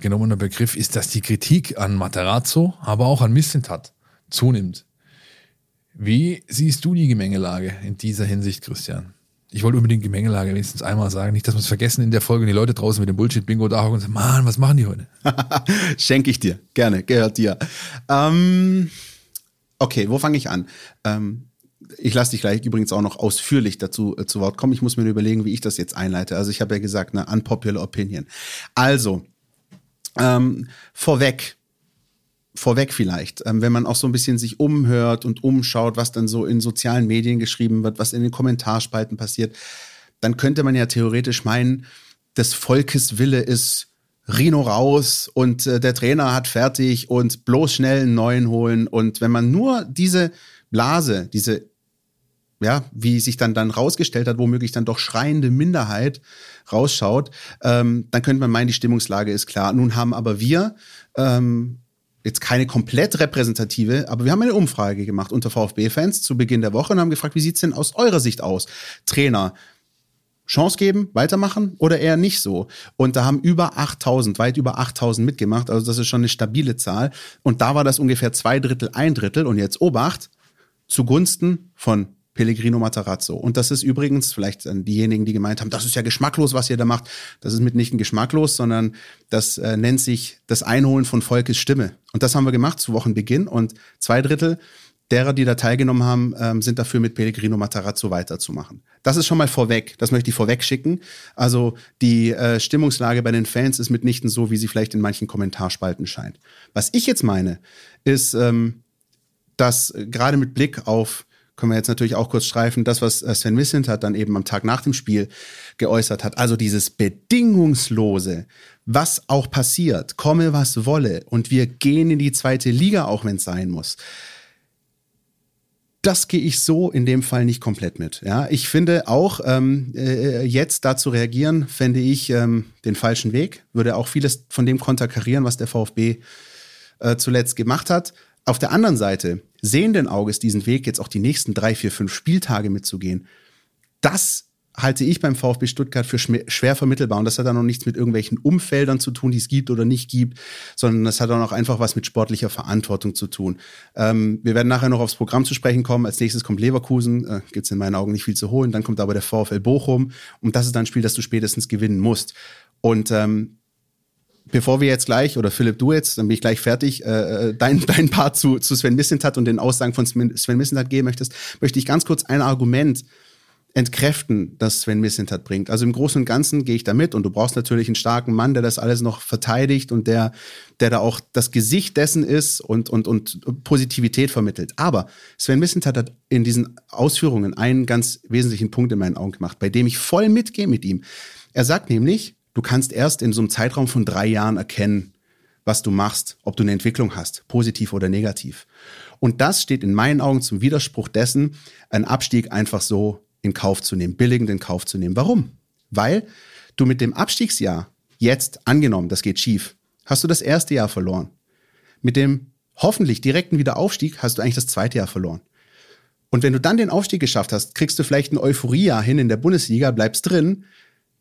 genommener Begriff, ist, dass die Kritik an Materazzo, aber auch an Missentat zunimmt. Wie siehst du die Gemengelage in dieser Hinsicht, Christian? Ich wollte unbedingt Gemengelage wenigstens einmal sagen. Nicht, dass wir es vergessen in der Folge und die Leute draußen mit dem Bullshit-Bingo da und sagen, Mann, was machen die heute? Schenke ich dir. Gerne. Gehört dir. Ähm, okay, wo fange ich an? Ähm, ich lasse dich gleich übrigens auch noch ausführlich dazu äh, zu Wort kommen. Ich muss mir überlegen, wie ich das jetzt einleite. Also ich habe ja gesagt, eine unpopular opinion. Also, ähm, vorweg, vorweg vielleicht, ähm, wenn man auch so ein bisschen sich umhört und umschaut, was dann so in sozialen Medien geschrieben wird, was in den Kommentarspalten passiert, dann könnte man ja theoretisch meinen, des Volkes Wille ist Rino raus und äh, der Trainer hat fertig und bloß schnell einen neuen holen. Und wenn man nur diese Blase, diese, ja, wie sich dann dann rausgestellt hat, womöglich dann doch schreiende Minderheit rausschaut, ähm, dann könnte man meinen, die Stimmungslage ist klar. Nun haben aber wir ähm, jetzt keine komplett repräsentative, aber wir haben eine Umfrage gemacht unter VfB-Fans zu Beginn der Woche und haben gefragt, wie sieht's denn aus eurer Sicht aus? Trainer, Chance geben, weitermachen oder eher nicht so? Und da haben über 8000, weit über 8000 mitgemacht, also das ist schon eine stabile Zahl. Und da war das ungefähr zwei Drittel, ein Drittel und jetzt Obacht zugunsten von Pellegrino Matarazzo. Und das ist übrigens, vielleicht an diejenigen, die gemeint haben, das ist ja geschmacklos, was ihr da macht. Das ist mitnichten geschmacklos, sondern das äh, nennt sich das Einholen von Volkes Stimme. Und das haben wir gemacht zu Wochenbeginn und zwei Drittel derer, die da teilgenommen haben, ähm, sind dafür mit Pellegrino Matarazzo weiterzumachen. Das ist schon mal vorweg. Das möchte ich vorweg schicken. Also die äh, Stimmungslage bei den Fans ist mitnichten so, wie sie vielleicht in manchen Kommentarspalten scheint. Was ich jetzt meine, ist, ähm, dass äh, gerade mit Blick auf können wir jetzt natürlich auch kurz streifen, das, was äh, Sven Wissent hat dann eben am Tag nach dem Spiel geäußert hat. Also dieses bedingungslose, was auch passiert, komme was wolle und wir gehen in die zweite Liga, auch wenn es sein muss das gehe ich so in dem Fall nicht komplett mit. Ja, ich finde auch ähm, äh, jetzt da zu reagieren, fände ich ähm, den falschen Weg. Würde auch vieles von dem konterkarieren, was der VfB äh, zuletzt gemacht hat. Auf der anderen Seite sehenden Auges diesen Weg jetzt auch die nächsten drei, vier, fünf Spieltage mitzugehen. Das halte ich beim VfB Stuttgart für schwer vermittelbar. Und das hat dann noch nichts mit irgendwelchen Umfeldern zu tun, die es gibt oder nicht gibt, sondern das hat dann auch einfach was mit sportlicher Verantwortung zu tun. Ähm, wir werden nachher noch aufs Programm zu sprechen kommen. Als nächstes kommt Leverkusen, äh, gibt es in meinen Augen nicht viel zu holen. Dann kommt aber der VfL Bochum. Und das ist dann ein Spiel, das du spätestens gewinnen musst. Und ähm, bevor wir jetzt gleich, oder Philipp, du jetzt, dann bin ich gleich fertig, äh, äh dein, dein Part zu, zu Sven Missentat und den Aussagen von Sven Missentat geben möchtest, möchte ich ganz kurz ein Argument entkräften, das Sven Mislintat bringt. Also im Großen und Ganzen gehe ich da mit und du brauchst natürlich einen starken Mann, der das alles noch verteidigt und der, der da auch das Gesicht dessen ist und, und, und Positivität vermittelt. Aber Sven Mislintat hat in diesen Ausführungen einen ganz wesentlichen Punkt in meinen Augen gemacht, bei dem ich voll mitgehe mit ihm. Er sagt nämlich, du kannst erst in so einem Zeitraum von drei Jahren erkennen, was du machst, ob du eine Entwicklung hast, positiv oder negativ. Und das steht in meinen Augen zum Widerspruch dessen, einen Abstieg einfach so in Kauf zu nehmen, billigend in Kauf zu nehmen. Warum? Weil du mit dem Abstiegsjahr jetzt angenommen, das geht schief, hast du das erste Jahr verloren. Mit dem hoffentlich direkten Wiederaufstieg hast du eigentlich das zweite Jahr verloren. Und wenn du dann den Aufstieg geschafft hast, kriegst du vielleicht ein Euphoria hin in der Bundesliga, bleibst drin,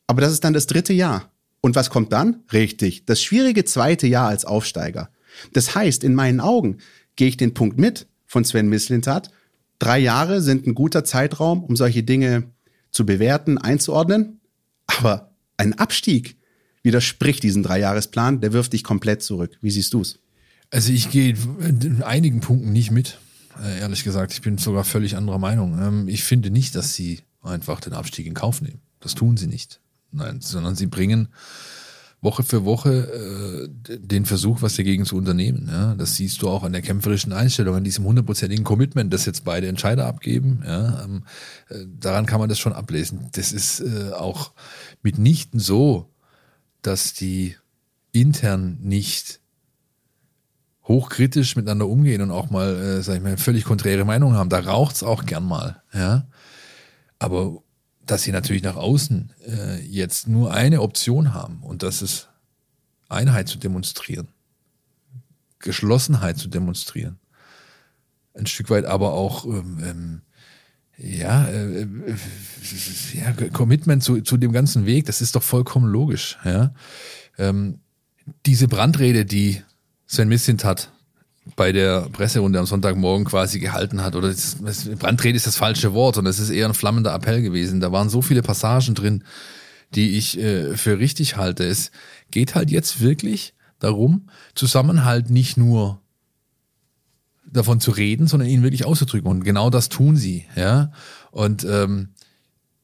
aber das ist dann das dritte Jahr. Und was kommt dann? Richtig, das schwierige zweite Jahr als Aufsteiger. Das heißt, in meinen Augen gehe ich den Punkt mit von Sven Mislintat Drei Jahre sind ein guter Zeitraum, um solche Dinge zu bewerten, einzuordnen. Aber ein Abstieg widerspricht diesem Dreijahresplan, der wirft dich komplett zurück. Wie siehst du es? Also ich gehe in einigen Punkten nicht mit, äh, ehrlich gesagt. Ich bin sogar völlig anderer Meinung. Ähm, ich finde nicht, dass sie einfach den Abstieg in Kauf nehmen. Das tun sie nicht. Nein, sondern sie bringen Woche für Woche äh, den Versuch, was dagegen zu unternehmen. Ja? Das siehst du auch an der kämpferischen Einstellung, an diesem hundertprozentigen Commitment, das jetzt beide Entscheider abgeben. Ja? Ähm, äh, daran kann man das schon ablesen. Das ist äh, auch mitnichten so, dass die intern nicht hochkritisch miteinander umgehen und auch mal, äh, sag ich mal, völlig konträre Meinungen haben. Da raucht's auch gern mal. Ja? Aber dass sie natürlich nach außen äh, jetzt nur eine Option haben und das ist Einheit zu demonstrieren, Geschlossenheit zu demonstrieren, ein Stück weit aber auch ähm, ähm, ja, äh, äh, ja, Commitment zu, zu dem ganzen Weg, das ist doch vollkommen logisch. Ja? Ähm, diese Brandrede, die Sven Missint hat bei der Presserunde am Sonntagmorgen quasi gehalten hat. Oder das, das, Brandrede ist das falsche Wort und es ist eher ein flammender Appell gewesen. Da waren so viele Passagen drin, die ich äh, für richtig halte. Es geht halt jetzt wirklich darum, Zusammenhalt nicht nur davon zu reden, sondern ihn wirklich auszudrücken. Und genau das tun sie. Ja. Und ähm,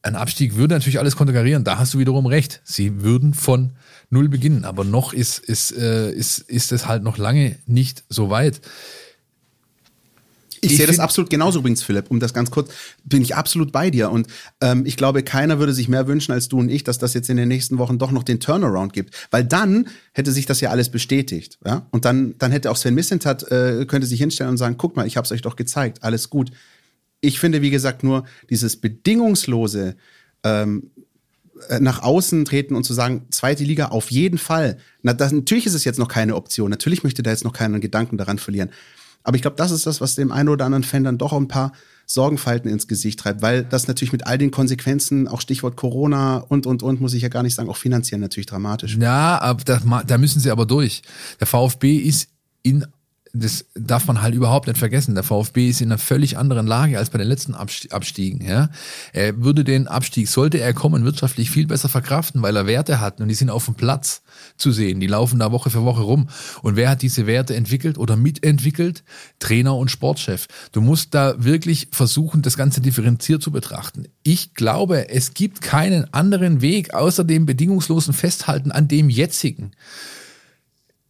ein Abstieg würde natürlich alles konterkarieren. Da hast du wiederum recht. Sie würden von null beginnen. Aber noch ist, ist, äh, ist, ist es halt noch lange nicht so weit. Ich, ich sehe das absolut genauso übrigens, Philipp. Um das ganz kurz, bin ich absolut bei dir. Und ähm, ich glaube, keiner würde sich mehr wünschen als du und ich, dass das jetzt in den nächsten Wochen doch noch den Turnaround gibt. Weil dann hätte sich das ja alles bestätigt. Ja? Und dann, dann hätte auch Sven Missentat, äh, könnte sich hinstellen und sagen, guck mal, ich habe es euch doch gezeigt, alles gut. Ich finde, wie gesagt, nur dieses bedingungslose ähm, äh, nach außen treten und zu sagen, zweite Liga auf jeden Fall. Na, das, natürlich ist es jetzt noch keine Option. Natürlich möchte da jetzt noch keinen Gedanken daran verlieren. Aber ich glaube, das ist das, was dem einen oder anderen Fan dann doch ein paar Sorgenfalten ins Gesicht treibt, weil das natürlich mit all den Konsequenzen, auch Stichwort Corona und, und, und, muss ich ja gar nicht sagen, auch finanziell natürlich dramatisch. Ja, aber da, da müssen sie aber durch. Der VfB ist in das darf man halt überhaupt nicht vergessen. Der VfB ist in einer völlig anderen Lage als bei den letzten Abstiegen. Ja? Er würde den Abstieg, sollte er kommen, wirtschaftlich viel besser verkraften, weil er Werte hat und die sind auf dem Platz zu sehen. Die laufen da Woche für Woche rum. Und wer hat diese Werte entwickelt oder mitentwickelt? Trainer und Sportchef. Du musst da wirklich versuchen, das Ganze differenziert zu betrachten. Ich glaube, es gibt keinen anderen Weg außer dem bedingungslosen Festhalten an dem jetzigen.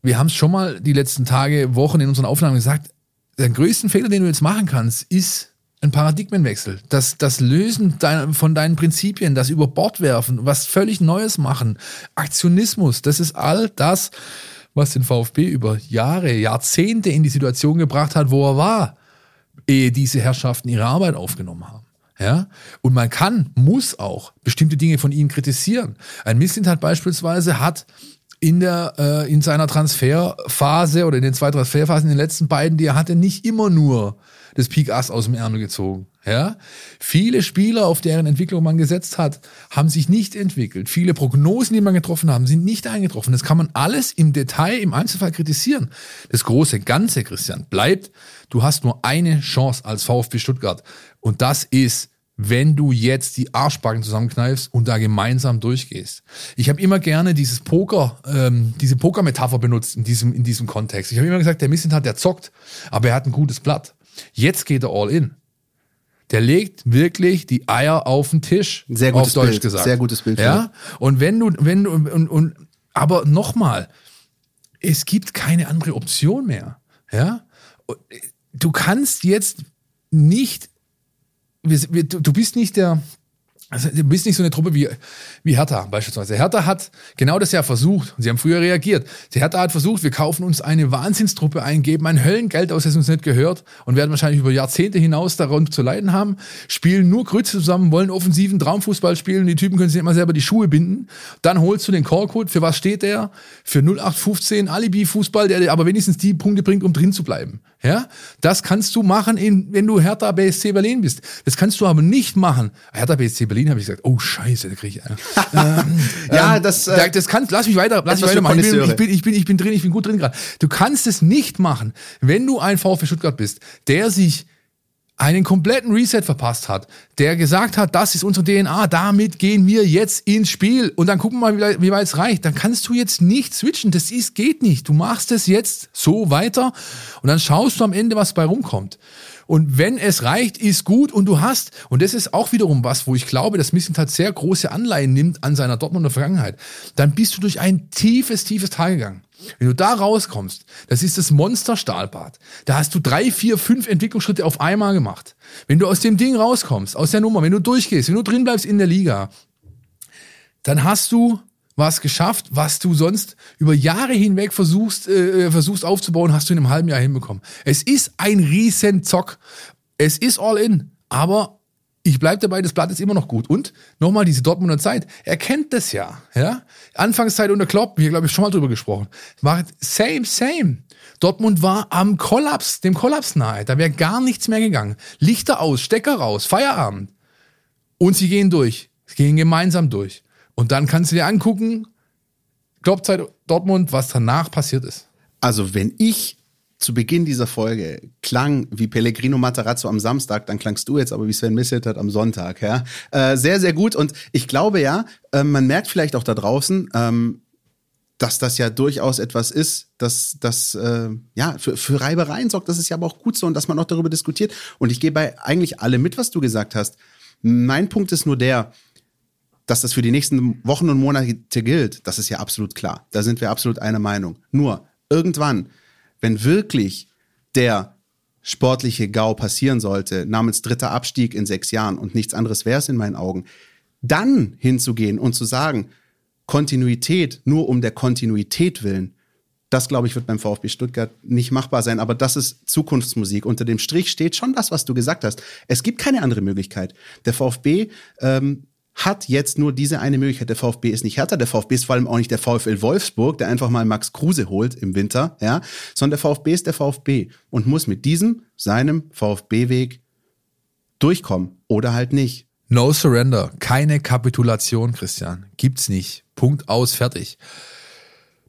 Wir haben es schon mal die letzten Tage, Wochen in unseren Aufnahmen gesagt, der größte Fehler, den du jetzt machen kannst, ist ein Paradigmenwechsel. Das, das Lösen dein, von deinen Prinzipien, das über Bord werfen, was völlig Neues machen. Aktionismus, das ist all das, was den VfB über Jahre, Jahrzehnte in die Situation gebracht hat, wo er war, ehe diese Herrschaften ihre Arbeit aufgenommen haben. Ja? Und man kann, muss auch bestimmte Dinge von ihnen kritisieren. Ein Misslintat beispielsweise hat in der äh, in seiner Transferphase oder in den zwei Transferphasen, in den letzten beiden, die er hatte, nicht immer nur das Peak Ass aus dem Ärmel gezogen. Ja? Viele Spieler, auf deren Entwicklung man gesetzt hat, haben sich nicht entwickelt. Viele Prognosen, die man getroffen haben, sind nicht eingetroffen. Das kann man alles im Detail, im Einzelfall kritisieren. Das große Ganze, Christian, bleibt, du hast nur eine Chance als VfB Stuttgart. Und das ist, wenn du jetzt die Arschbacken zusammenkneifst und da gemeinsam durchgehst. Ich habe immer gerne dieses Poker, ähm, diese Poker-Metapher benutzt in diesem, in diesem Kontext. Ich habe immer gesagt, der Missentat, der zockt, aber er hat ein gutes Blatt. Jetzt geht er all in. Der legt wirklich die Eier auf den Tisch. Sehr gutes auf Deutsch Bild. gesagt. Sehr gutes Bild. Ja. Und wenn du, wenn du, und, und, aber nochmal, es gibt keine andere Option mehr. Ja. Du kannst jetzt nicht, du bist nicht der, also du bist nicht so eine Truppe wie, wie Hertha beispielsweise. Hertha hat genau das ja versucht. Sie haben früher reagiert. Die Hertha hat versucht, wir kaufen uns eine Wahnsinnstruppe ein, geben ein Höllengeld aus, das uns nicht gehört und werden wahrscheinlich über Jahrzehnte hinaus daran zu leiden haben, spielen nur Grütze zusammen, wollen offensiven Traumfußball spielen, die Typen können sich immer selber die Schuhe binden. Dann holst du den Callcode. Für was steht der? Für 0815 Alibi-Fußball, der aber wenigstens die Punkte bringt, um drin zu bleiben. Ja, das kannst du machen, wenn du Hertha BSC Berlin bist. Das kannst du aber nicht machen. Hertha BSC Berlin habe ich gesagt, oh Scheiße, da kriege ich. ähm, ja, ähm, das. Äh, das kannst. Lass mich weiter. Lass mich weitermachen. Ich bin, ich bin, ich bin, ich bin drin. Ich bin gut drin gerade. Du kannst es nicht machen, wenn du ein VfB Stuttgart bist, der sich einen kompletten Reset verpasst hat, der gesagt hat, das ist unsere DNA, damit gehen wir jetzt ins Spiel und dann gucken wir mal, wie weit es reicht. Dann kannst du jetzt nicht switchen, das ist, geht nicht. Du machst es jetzt so weiter und dann schaust du am Ende, was bei rumkommt. Und wenn es reicht, ist gut und du hast, und das ist auch wiederum was, wo ich glaube, dass Missentat sehr große Anleihen nimmt an seiner Dortmunder Vergangenheit, dann bist du durch ein tiefes, tiefes Tal gegangen. Wenn du da rauskommst, das ist das Monster-Stahlbad. Da hast du drei, vier, fünf Entwicklungsschritte auf einmal gemacht. Wenn du aus dem Ding rauskommst, aus der Nummer, wenn du durchgehst, wenn du drin bleibst in der Liga, dann hast du was geschafft, was du sonst über Jahre hinweg versuchst, äh, versuchst aufzubauen, hast du in einem halben Jahr hinbekommen. Es ist ein riesen Zock. Es ist all in. Aber ich bleib dabei, das Blatt ist immer noch gut. Und nochmal diese Dortmunder Zeit. Er kennt das ja. ja? Anfangszeit unter Klopp, wir glaube ich schon mal drüber gesprochen. War same, same. Dortmund war am Kollaps, dem Kollaps nahe. Da wäre gar nichts mehr gegangen. Lichter aus, Stecker raus, Feierabend. Und sie gehen durch. Sie gehen gemeinsam durch. Und dann kannst du dir angucken, Kloppzeit Dortmund, was danach passiert ist. Also, wenn ich zu Beginn dieser Folge klang wie Pellegrino Matarazzo am Samstag, dann klangst du jetzt aber wie Sven Misseltat am Sonntag. Ja? Äh, sehr, sehr gut. Und ich glaube ja, äh, man merkt vielleicht auch da draußen, ähm, dass das ja durchaus etwas ist, dass das äh, ja für, für Reibereien sorgt. Das ist ja aber auch gut so und dass man auch darüber diskutiert. Und ich gehe bei eigentlich allem mit, was du gesagt hast. Mein Punkt ist nur der, dass das für die nächsten Wochen und Monate gilt. Das ist ja absolut klar. Da sind wir absolut einer Meinung. Nur irgendwann, wenn wirklich der sportliche GAU passieren sollte, namens dritter Abstieg in sechs Jahren und nichts anderes wäre es in meinen Augen, dann hinzugehen und zu sagen, Kontinuität nur um der Kontinuität willen, das, glaube ich, wird beim VfB Stuttgart nicht machbar sein. Aber das ist Zukunftsmusik. Unter dem Strich steht schon das, was du gesagt hast. Es gibt keine andere Möglichkeit. Der VfB ähm, hat jetzt nur diese eine Möglichkeit. Der VfB ist nicht härter, der VfB ist vor allem auch nicht der VfL Wolfsburg, der einfach mal Max Kruse holt im Winter, ja, sondern der VfB ist der VfB und muss mit diesem, seinem VfB-Weg durchkommen oder halt nicht. No surrender, keine Kapitulation, Christian. Gibt's nicht. Punkt aus, fertig.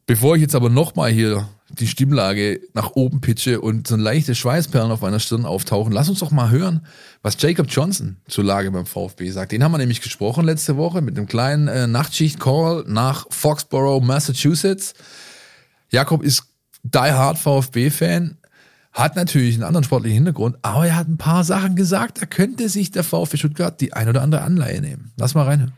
Bevor ich jetzt aber nochmal hier die Stimmlage nach oben pitche und so leichte Schweißperlen auf meiner Stirn auftauchen. Lass uns doch mal hören, was Jacob Johnson zur Lage beim VfB sagt. Den haben wir nämlich gesprochen letzte Woche mit einem kleinen äh, Nachtschicht-Call nach Foxborough, Massachusetts. Jakob ist die Hard VfB-Fan, hat natürlich einen anderen sportlichen Hintergrund, aber er hat ein paar Sachen gesagt, da könnte sich der VfB Stuttgart die ein oder andere Anleihe nehmen. Lass mal reinhören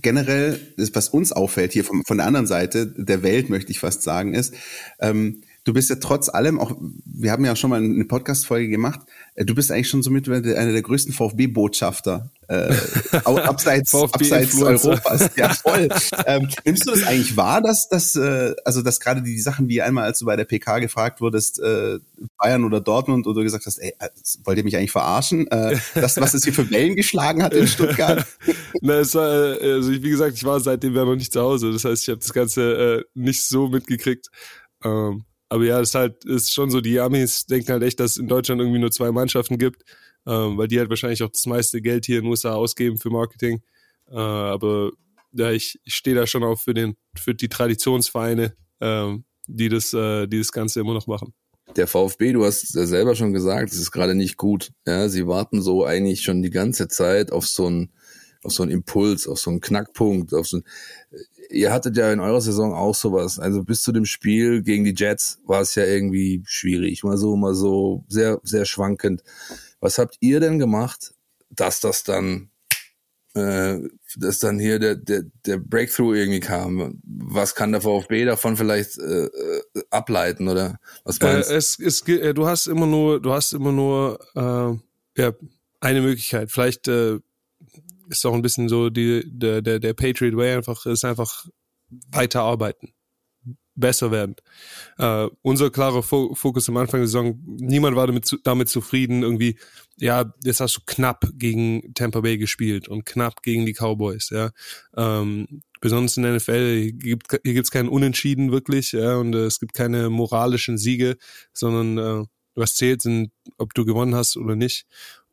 generell, was uns auffällt hier von, von der anderen Seite der Welt, möchte ich fast sagen, ist, ähm, du bist ja trotz allem, auch wir haben ja schon mal eine Podcast-Folge gemacht, äh, du bist eigentlich schon somit einer der größten VfB-Botschafter äh, abseits, abseits Europas. Ja, voll. ähm, nimmst du das eigentlich wahr, dass, dass äh, also dass gerade die Sachen wie einmal, als du bei der PK gefragt wurdest, äh, Bayern oder Dortmund, oder du gesagt hast, ey, äh, wollt ihr mich eigentlich verarschen? Äh, das, was es hier für Wellen geschlagen hat in Stuttgart? Na, es war, äh, also wie gesagt, ich war seitdem ja noch nicht zu Hause. Das heißt, ich habe das Ganze äh, nicht so mitgekriegt. Ähm, aber ja, es ist halt, ist schon so, die Amis denken halt echt, dass es in Deutschland irgendwie nur zwei Mannschaften gibt, ähm, weil die halt wahrscheinlich auch das meiste Geld hier in den USA ausgeben für Marketing. Äh, aber ja, ich, ich stehe da schon auch für den, für die Traditionsvereine, ähm, die das, äh, die das Ganze immer noch machen. Der VfB, du hast ja selber schon gesagt, es ist gerade nicht gut. Ja, sie warten so eigentlich schon die ganze Zeit auf so einen, auf so einen Impuls, auf so einen Knackpunkt, auf so ein, ihr hattet ja in eurer Saison auch sowas. Also bis zu dem Spiel gegen die Jets war es ja irgendwie schwierig, mal so, mal so, sehr, sehr schwankend. Was habt ihr denn gemacht, dass das dann, äh, dass dann hier der, der, der Breakthrough irgendwie kam? Was kann der VfB davon vielleicht äh, äh ableiten oder was meinst äh, es, es, äh, du hast immer nur, du hast immer nur äh, ja, eine Möglichkeit. Vielleicht äh, ist auch ein bisschen so die, der, der, der Patriot Way einfach, ist einfach weiterarbeiten, besser werden. Äh, unser klarer Fo Fokus am Anfang der Saison, niemand war damit, damit zufrieden, irgendwie, ja, jetzt hast du knapp gegen Tampa Bay gespielt und knapp gegen die Cowboys, ja. Ähm, besonders in der NFL, hier gibt hier gibt's keinen Unentschieden wirklich, ja, und äh, es gibt keine moralischen Siege, sondern äh, was zählt, sind, ob du gewonnen hast oder nicht.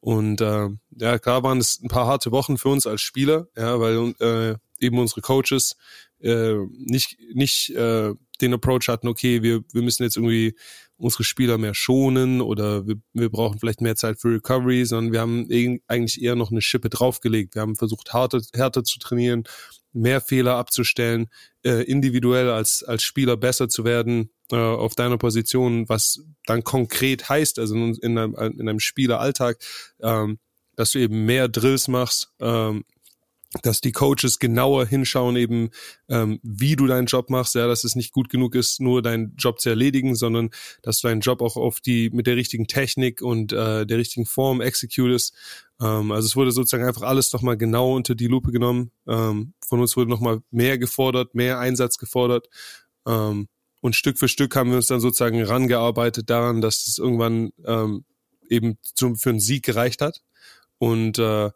Und äh, ja, klar waren es ein paar harte Wochen für uns als Spieler, ja, weil äh, eben unsere Coaches äh, nicht nicht äh, den Approach hatten, okay, wir wir müssen jetzt irgendwie unsere Spieler mehr schonen oder wir, wir brauchen vielleicht mehr Zeit für Recovery, sondern wir haben eigentlich eher noch eine Schippe draufgelegt. Wir haben versucht, härter, härter zu trainieren, mehr Fehler abzustellen, äh, individuell als, als Spieler besser zu werden äh, auf deiner Position, was dann konkret heißt, also in, in, einem, in einem Spieleralltag, ähm, dass du eben mehr Drills machst, ähm, dass die Coaches genauer hinschauen eben, ähm, wie du deinen Job machst, ja, dass es nicht gut genug ist, nur deinen Job zu erledigen, sondern dass du deinen Job auch auf die mit der richtigen Technik und äh, der richtigen Form executest. Ähm, also es wurde sozusagen einfach alles nochmal genau unter die Lupe genommen. Ähm, von uns wurde nochmal mehr gefordert, mehr Einsatz gefordert. Ähm, und Stück für Stück haben wir uns dann sozusagen rangearbeitet daran, dass es irgendwann ähm, eben zum, für einen Sieg gereicht hat. Und äh,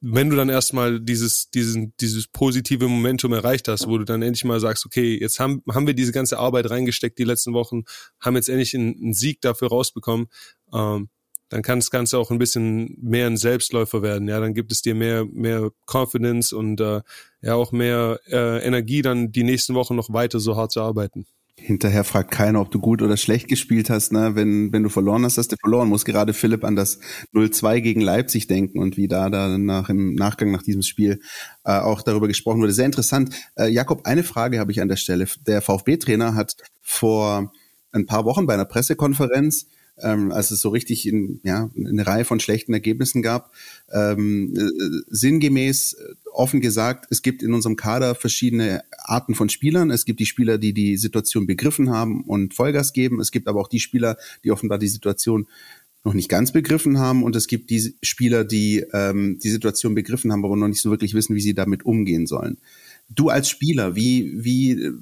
wenn du dann erstmal dieses, diesen, dieses positive Momentum erreicht hast, wo du dann endlich mal sagst, okay, jetzt haben, haben wir diese ganze Arbeit reingesteckt die letzten Wochen, haben jetzt endlich einen, einen Sieg dafür rausbekommen, ähm, dann kann das Ganze auch ein bisschen mehr ein Selbstläufer werden. Ja, dann gibt es dir mehr, mehr Confidence und äh, ja auch mehr äh, Energie, dann die nächsten Wochen noch weiter so hart zu arbeiten. Hinterher fragt keiner, ob du gut oder schlecht gespielt hast. Ne? Wenn, wenn du verloren hast, hast du verloren. Muss gerade Philipp an das 0-2 gegen Leipzig denken und wie da dann nach, im Nachgang nach diesem Spiel äh, auch darüber gesprochen wurde. Sehr interessant. Äh, Jakob, eine Frage habe ich an der Stelle. Der VfB-Trainer hat vor ein paar Wochen bei einer Pressekonferenz ähm, als es so richtig in, ja, eine Reihe von schlechten Ergebnissen gab. Ähm, äh, sinngemäß äh, offen gesagt, es gibt in unserem Kader verschiedene Arten von Spielern. Es gibt die Spieler, die die Situation begriffen haben und Vollgas geben. Es gibt aber auch die Spieler, die offenbar die Situation noch nicht ganz begriffen haben und es gibt die Spieler, die ähm, die Situation begriffen haben, aber noch nicht so wirklich wissen, wie sie damit umgehen sollen. Du als Spieler, wie, wie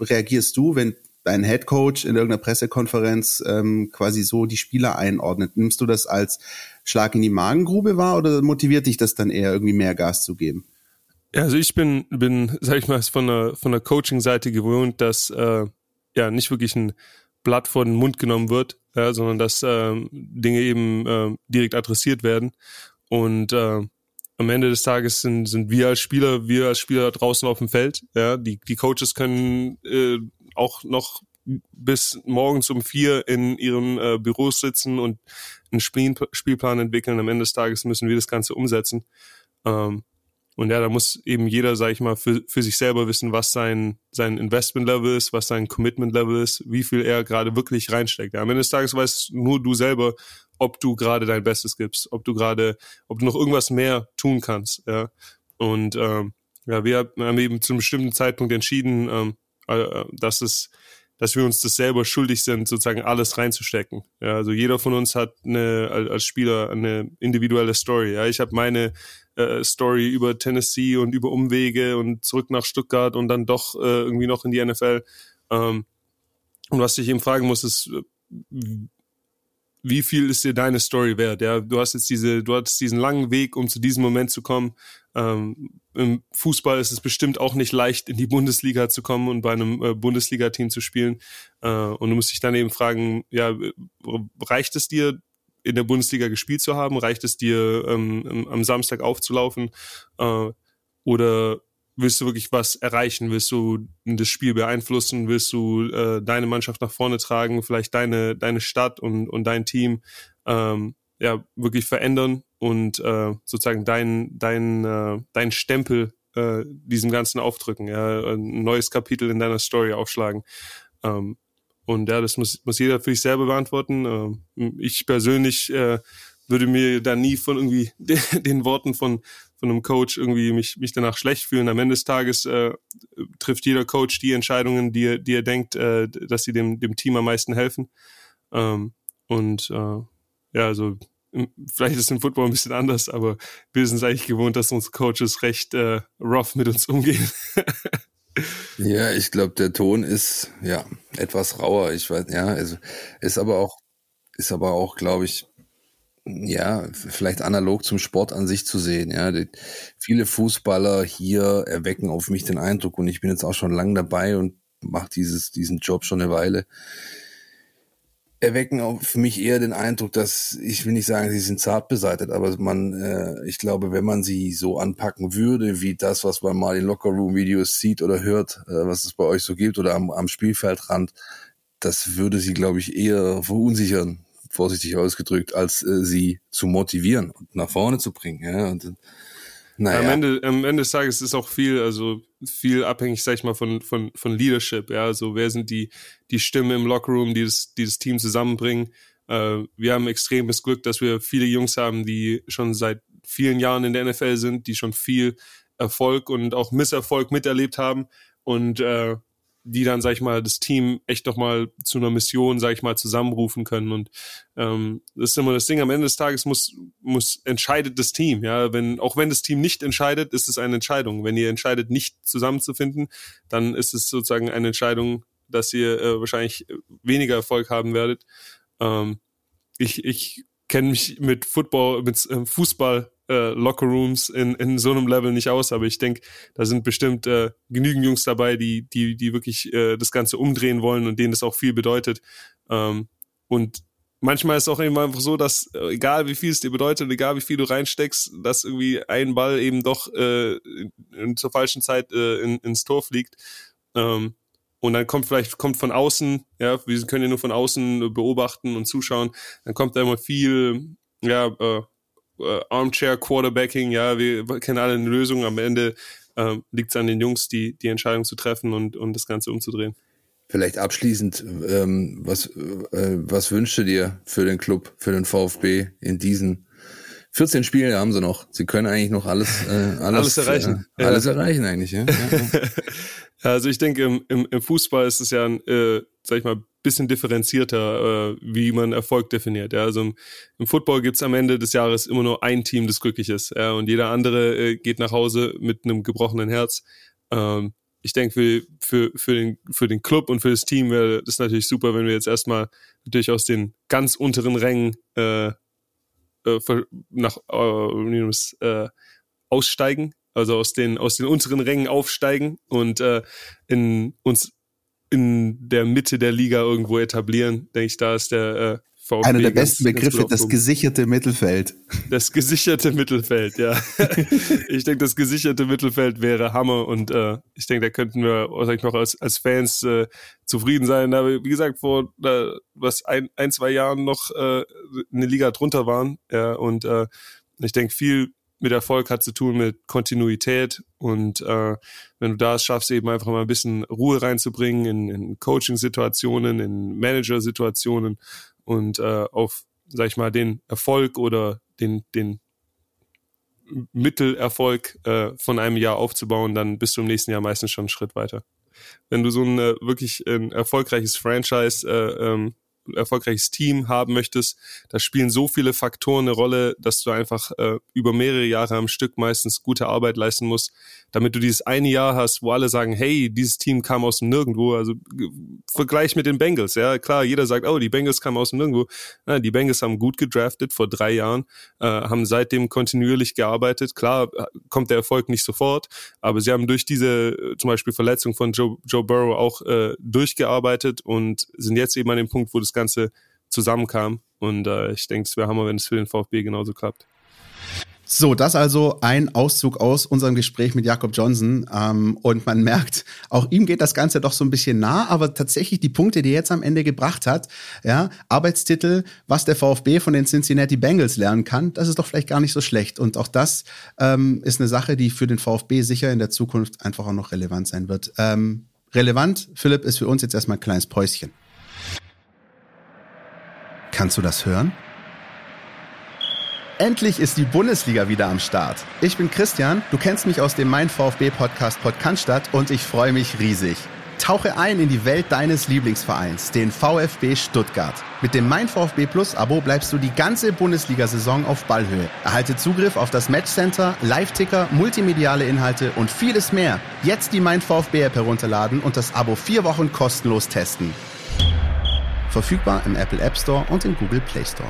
reagierst du, wenn dein Head Coach in irgendeiner Pressekonferenz ähm, quasi so die Spieler einordnet. Nimmst du das als Schlag in die Magengrube wahr oder motiviert dich das dann eher irgendwie mehr Gas zu geben? Also ich bin, bin, sag ich mal, von der, von der Coaching-Seite gewohnt, dass äh, ja nicht wirklich ein Blatt vor den Mund genommen wird, ja, sondern dass äh, Dinge eben äh, direkt adressiert werden. Und äh, am Ende des Tages sind, sind wir als Spieler, wir als Spieler draußen auf dem Feld. Ja, die, die Coaches können äh, auch noch bis morgens um vier in ihren äh, Büros sitzen und einen Spiel Spielplan entwickeln. Am Ende des Tages müssen wir das Ganze umsetzen. Ähm, und ja, da muss eben jeder, sag ich mal, für, für sich selber wissen, was sein, sein Investment-Level ist, was sein Commitment-Level ist, wie viel er gerade wirklich reinsteckt. Ja, am Ende des Tages weißt nur du selber, ob du gerade dein Bestes gibst, ob du gerade, ob du noch irgendwas mehr tun kannst. Ja. Und ähm, ja, wir haben eben zu einem bestimmten Zeitpunkt entschieden, ähm, äh, dass es dass wir uns das selber schuldig sind, sozusagen alles reinzustecken. Ja, also jeder von uns hat eine, als Spieler eine individuelle Story. Ja, ich habe meine äh, Story über Tennessee und über Umwege und zurück nach Stuttgart und dann doch äh, irgendwie noch in die NFL. Ähm, und was ich eben fragen muss, ist, wie viel ist dir deine Story wert? Ja, du hast jetzt diese, du hattest diesen langen Weg, um zu diesem Moment zu kommen. Ähm, Im Fußball ist es bestimmt auch nicht leicht, in die Bundesliga zu kommen und bei einem äh, Bundesliga-Team zu spielen. Äh, und du musst dich dann eben fragen, ja, reicht es dir, in der Bundesliga gespielt zu haben? Reicht es dir, ähm, am Samstag aufzulaufen? Äh, oder willst du wirklich was erreichen? Willst du das Spiel beeinflussen? Willst du äh, deine Mannschaft nach vorne tragen? Vielleicht deine, deine Stadt und, und dein Team ähm, ja, wirklich verändern und äh, sozusagen dein, dein, äh, dein Stempel äh, diesem Ganzen aufdrücken, ja, ein neues Kapitel in deiner Story aufschlagen. Ähm, und ja, das muss, muss jeder für sich selber beantworten. Ähm, ich persönlich äh, würde mir da nie von irgendwie den Worten von, von einem Coach irgendwie mich, mich danach schlecht fühlen. Am Ende des Tages äh, trifft jeder Coach die Entscheidungen, die er, die er denkt, äh, dass sie dem, dem Team am meisten helfen. Ähm, und äh, ja, also vielleicht ist es im Football ein bisschen anders, aber wir sind es eigentlich gewohnt, dass unsere Coaches recht äh, rough mit uns umgehen. ja, ich glaube, der Ton ist ja etwas rauer. Ich weiß, ja, also ist aber auch, ist aber auch, glaube ich, ja, vielleicht analog zum Sport an sich zu sehen. Ja, die, viele Fußballer hier erwecken auf mich den Eindruck und ich bin jetzt auch schon lang dabei und mache dieses diesen Job schon eine Weile. Erwecken auf mich eher den Eindruck, dass ich will nicht sagen, sie sind zart beseitet, aber man, äh, ich glaube, wenn man sie so anpacken würde, wie das, was man mal in Lockerroom-Videos sieht oder hört, äh, was es bei euch so gibt oder am, am Spielfeldrand, das würde sie, glaube ich, eher verunsichern, vorsichtig ausgedrückt, als äh, sie zu motivieren und nach vorne zu bringen. Ja, und, naja. Am Ende, am Ende des Tages ist auch viel, also viel abhängig, sag ich mal, von, von, von Leadership. Ja, also wer sind die, die Stimmen im Lockerroom, die das, die das Team zusammenbringen. Äh, wir haben extremes Glück, dass wir viele Jungs haben, die schon seit vielen Jahren in der NFL sind, die schon viel Erfolg und auch Misserfolg miterlebt haben und äh, die dann, sag ich mal, das Team echt nochmal zu einer Mission, sag ich mal, zusammenrufen können. Und ähm, das ist immer das Ding, am Ende des Tages muss, muss entscheidet das Team. Ja, wenn, auch wenn das Team nicht entscheidet, ist es eine Entscheidung. Wenn ihr entscheidet, nicht zusammenzufinden, dann ist es sozusagen eine Entscheidung, dass ihr äh, wahrscheinlich weniger Erfolg haben werdet. Ähm, ich ich kenne mich mit Football, mit äh, Fußball äh, Lockerrooms in, in so einem Level nicht aus, aber ich denke, da sind bestimmt äh, genügend Jungs dabei, die, die, die wirklich äh, das Ganze umdrehen wollen und denen das auch viel bedeutet. Ähm, und manchmal ist es auch eben einfach so, dass äh, egal wie viel es dir bedeutet, egal wie viel du reinsteckst, dass irgendwie ein Ball eben doch äh, in, zur falschen Zeit äh, in, ins Tor fliegt. Ähm, und dann kommt vielleicht kommt von außen, ja, wir können ja nur von außen beobachten und zuschauen, dann kommt da immer viel, ja, äh, äh, Armchair Quarterbacking, ja, wir kennen alle eine Lösung. Am Ende äh, liegt es an den Jungs, die, die Entscheidung zu treffen und, und das Ganze umzudrehen. Vielleicht abschließend, ähm, was, äh, was wünschst du dir für den Club, für den VfB in diesen 14 Spiele haben sie noch. Sie können eigentlich noch alles, äh, alles, alles erreichen. Äh, alles ja. erreichen eigentlich, ja. ja, ja. also ich denke, im, im, im Fußball ist es ja ein, äh, sag ich mal, bisschen differenzierter, äh, wie man Erfolg definiert. Ja? Also im, im Football gibt's am Ende des Jahres immer nur ein Team, das glücklich ist. Ja? Und jeder andere äh, geht nach Hause mit einem gebrochenen Herz. Ähm, ich denke, für, für, für, den, für den Club und für das Team wäre das natürlich super, wenn wir jetzt erstmal natürlich aus den ganz unteren Rängen äh, äh, nach äh, äh, aussteigen, also aus den aus den unteren Rängen aufsteigen und äh, in uns in der Mitte der Liga irgendwo etablieren. Denke ich, da ist der äh, VfB. Einer der besten ganz Begriffe, das gesicherte Mittelfeld. Das gesicherte Mittelfeld, ja. ich denke, das gesicherte Mittelfeld wäre Hammer und äh, ich denke, da könnten wir sag ich noch als, als Fans äh, zufrieden sein. Aber wie gesagt, vor äh, was ein, ein, zwei Jahren noch äh, eine Liga drunter waren. Ja, und äh, ich denke, viel mit Erfolg hat zu tun mit Kontinuität und äh, wenn du da es schaffst, eben einfach mal ein bisschen Ruhe reinzubringen in, in Coaching-Situationen, in Manager-Situationen und äh, auf, sag ich mal, den Erfolg oder den, den Mittelerfolg äh, von einem Jahr aufzubauen, dann bist du im nächsten Jahr meistens schon einen Schritt weiter. Wenn du so ein äh, wirklich ein erfolgreiches Franchise, äh, ähm, erfolgreiches Team haben möchtest, da spielen so viele Faktoren eine Rolle, dass du einfach äh, über mehrere Jahre am Stück meistens gute Arbeit leisten musst, damit du dieses eine Jahr hast, wo alle sagen, hey, dieses Team kam aus dem Nirgendwo. Also g- Vergleich mit den Bengals, ja klar, jeder sagt, oh, die Bengals kamen aus dem Nirgendwo. Ja, die Bengals haben gut gedraftet vor drei Jahren, äh, haben seitdem kontinuierlich gearbeitet. Klar äh, kommt der Erfolg nicht sofort, aber sie haben durch diese äh, zum Beispiel Verletzung von Joe, Joe Burrow auch äh, durchgearbeitet und sind jetzt eben an dem Punkt, wo das Ganze zusammenkam. Und äh, ich denke, es wäre Hammer, wenn es für den VfB genauso klappt. So, das also ein Auszug aus unserem Gespräch mit Jakob Johnson. Ähm, und man merkt, auch ihm geht das Ganze doch so ein bisschen nah, aber tatsächlich die Punkte, die er jetzt am Ende gebracht hat, ja, Arbeitstitel, was der VfB von den Cincinnati Bengals lernen kann, das ist doch vielleicht gar nicht so schlecht. Und auch das ähm, ist eine Sache, die für den VfB sicher in der Zukunft einfach auch noch relevant sein wird. Ähm, relevant, Philipp, ist für uns jetzt erstmal ein kleines Päuschen. Kannst du das hören? Endlich ist die Bundesliga wieder am Start. Ich bin Christian, du kennst mich aus dem Mein VfB Podcast Podcaststadt und ich freue mich riesig. Tauche ein in die Welt deines Lieblingsvereins, den VfB Stuttgart. Mit dem Mein VfB Plus Abo bleibst du die ganze Bundesliga-Saison auf Ballhöhe. Erhalte Zugriff auf das Matchcenter, Live-Ticker, multimediale Inhalte und vieles mehr. Jetzt die Mein VfB App herunterladen und das Abo vier Wochen kostenlos testen. Verfügbar im Apple App Store und im Google Play Store.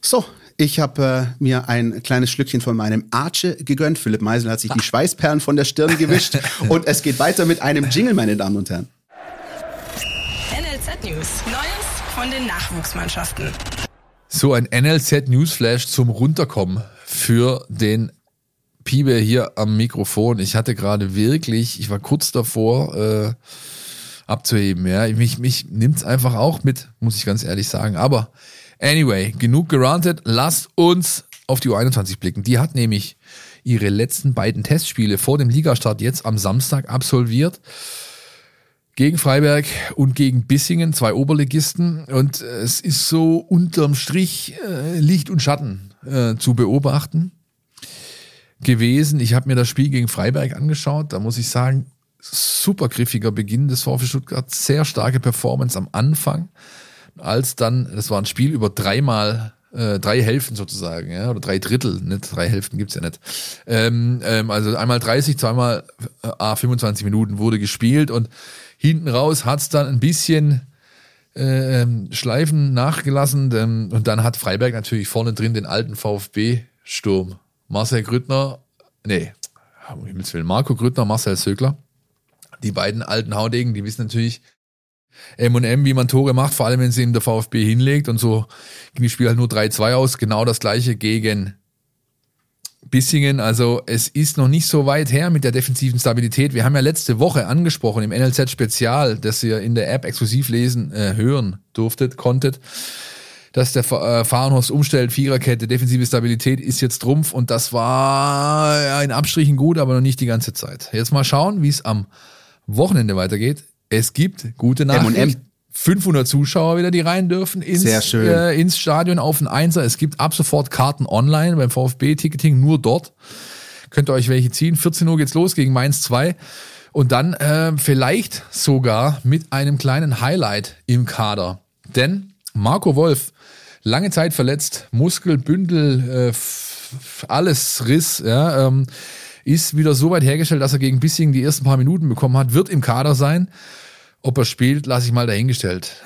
So, ich habe äh, mir ein kleines Schlückchen von meinem Arche gegönnt. Philipp Meisel hat sich die Schweißperlen von der Stirn gewischt und es geht weiter mit einem Jingle, meine Damen und Herren. NLZ News. Neues von den Nachwuchsmannschaften. So ein NLZ Newsflash zum Runterkommen für den Piebe hier am Mikrofon. Ich hatte gerade wirklich, ich war kurz davor äh, abzuheben. Ja, mich mich nimmt's einfach auch mit, muss ich ganz ehrlich sagen. Aber anyway, genug gerantet. Lasst uns auf die U21 blicken. Die hat nämlich ihre letzten beiden Testspiele vor dem Ligastart jetzt am Samstag absolviert gegen Freiberg und gegen Bissingen, zwei Oberligisten. Und äh, es ist so unterm Strich äh, Licht und Schatten äh, zu beobachten gewesen. Ich habe mir das Spiel gegen Freiberg angeschaut. Da muss ich sagen, super griffiger Beginn des VfB Stuttgart, sehr starke Performance am Anfang, als dann, das war ein Spiel über dreimal äh, drei Hälften sozusagen, ja, oder drei Drittel, nicht drei Hälften gibt's ja nicht. Ähm, ähm, also einmal 30, zweimal äh, ah, 25 Minuten wurde gespielt und hinten raus hat's dann ein bisschen ähm, Schleifen nachgelassen ähm, und dann hat Freiberg natürlich vorne drin den alten VfB-Sturm. Marcel Grüttner, nee, um Himmels Willen, Marco Grüttner, Marcel Sögler. Die beiden alten Haudegen, die wissen natürlich M und M, wie man Tore macht, vor allem wenn sie ihm der VfB hinlegt und so ging das Spiel halt nur 3-2 aus. Genau das gleiche gegen Bissingen. Also es ist noch nicht so weit her mit der defensiven Stabilität. Wir haben ja letzte Woche angesprochen im NLZ Spezial, das ihr in der App exklusiv lesen, äh, hören durftet, konntet, dass der äh, Fahrenhorst umstellt, Viererkette, defensive Stabilität ist jetzt Trumpf und das war ja, in Abstrichen gut, aber noch nicht die ganze Zeit. Jetzt mal schauen, wie es am Wochenende weitergeht. Es gibt gute Nachrichten. M&M. 500 Zuschauer wieder, die rein dürfen ins, Sehr schön. Äh, ins Stadion auf den Einser. Es gibt ab sofort Karten online beim VfB-Ticketing, nur dort. Könnt ihr euch welche ziehen. 14 Uhr geht's los gegen Mainz 2. Und dann äh, vielleicht sogar mit einem kleinen Highlight im Kader. Denn Marco Wolf, lange Zeit verletzt, Muskel, Bündel, äh, alles Riss, ja, ähm, ist wieder so weit hergestellt, dass er gegen Bissingen die ersten paar Minuten bekommen hat, wird im Kader sein. Ob er spielt, lasse ich mal dahingestellt.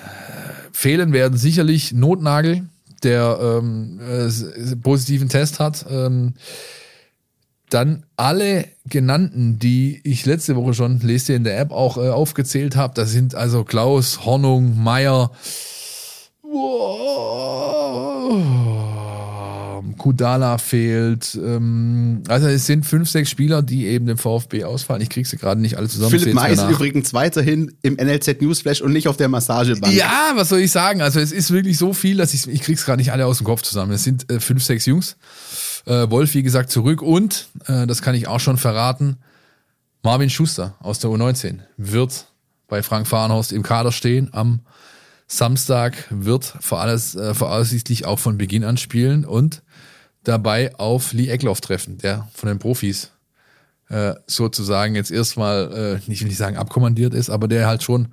Fehlen werden sicherlich Notnagel, der ähm, äh, positiven Test hat. Ähm, dann alle genannten, die ich letzte Woche schon, lest ihr in der App auch äh, aufgezählt habe, das sind also Klaus, Hornung, Meier, Kudala fehlt. Ähm, also es sind fünf, sechs Spieler, die eben dem VfB ausfallen. Ich kriege sie gerade nicht alle zusammen. Philipp May ist übrigens weiterhin im NLZ Newsflash und nicht auf der Massagebank. Ja, was soll ich sagen? Also es ist wirklich so viel, dass ich ich krieg's gerade nicht alle aus dem Kopf zusammen. Es sind äh, fünf, sechs Jungs. Äh, Wolf, wie gesagt, zurück und, äh, das kann ich auch schon verraten, Marvin Schuster aus der U19 wird bei Frank Fahrenhorst im Kader stehen am Samstag, wird vor alles, äh, voraussichtlich auch von Beginn an spielen und dabei auf Lee Eckloff treffen, der von den Profis äh, sozusagen jetzt erstmal, äh, nicht will ich sagen abkommandiert ist, aber der halt schon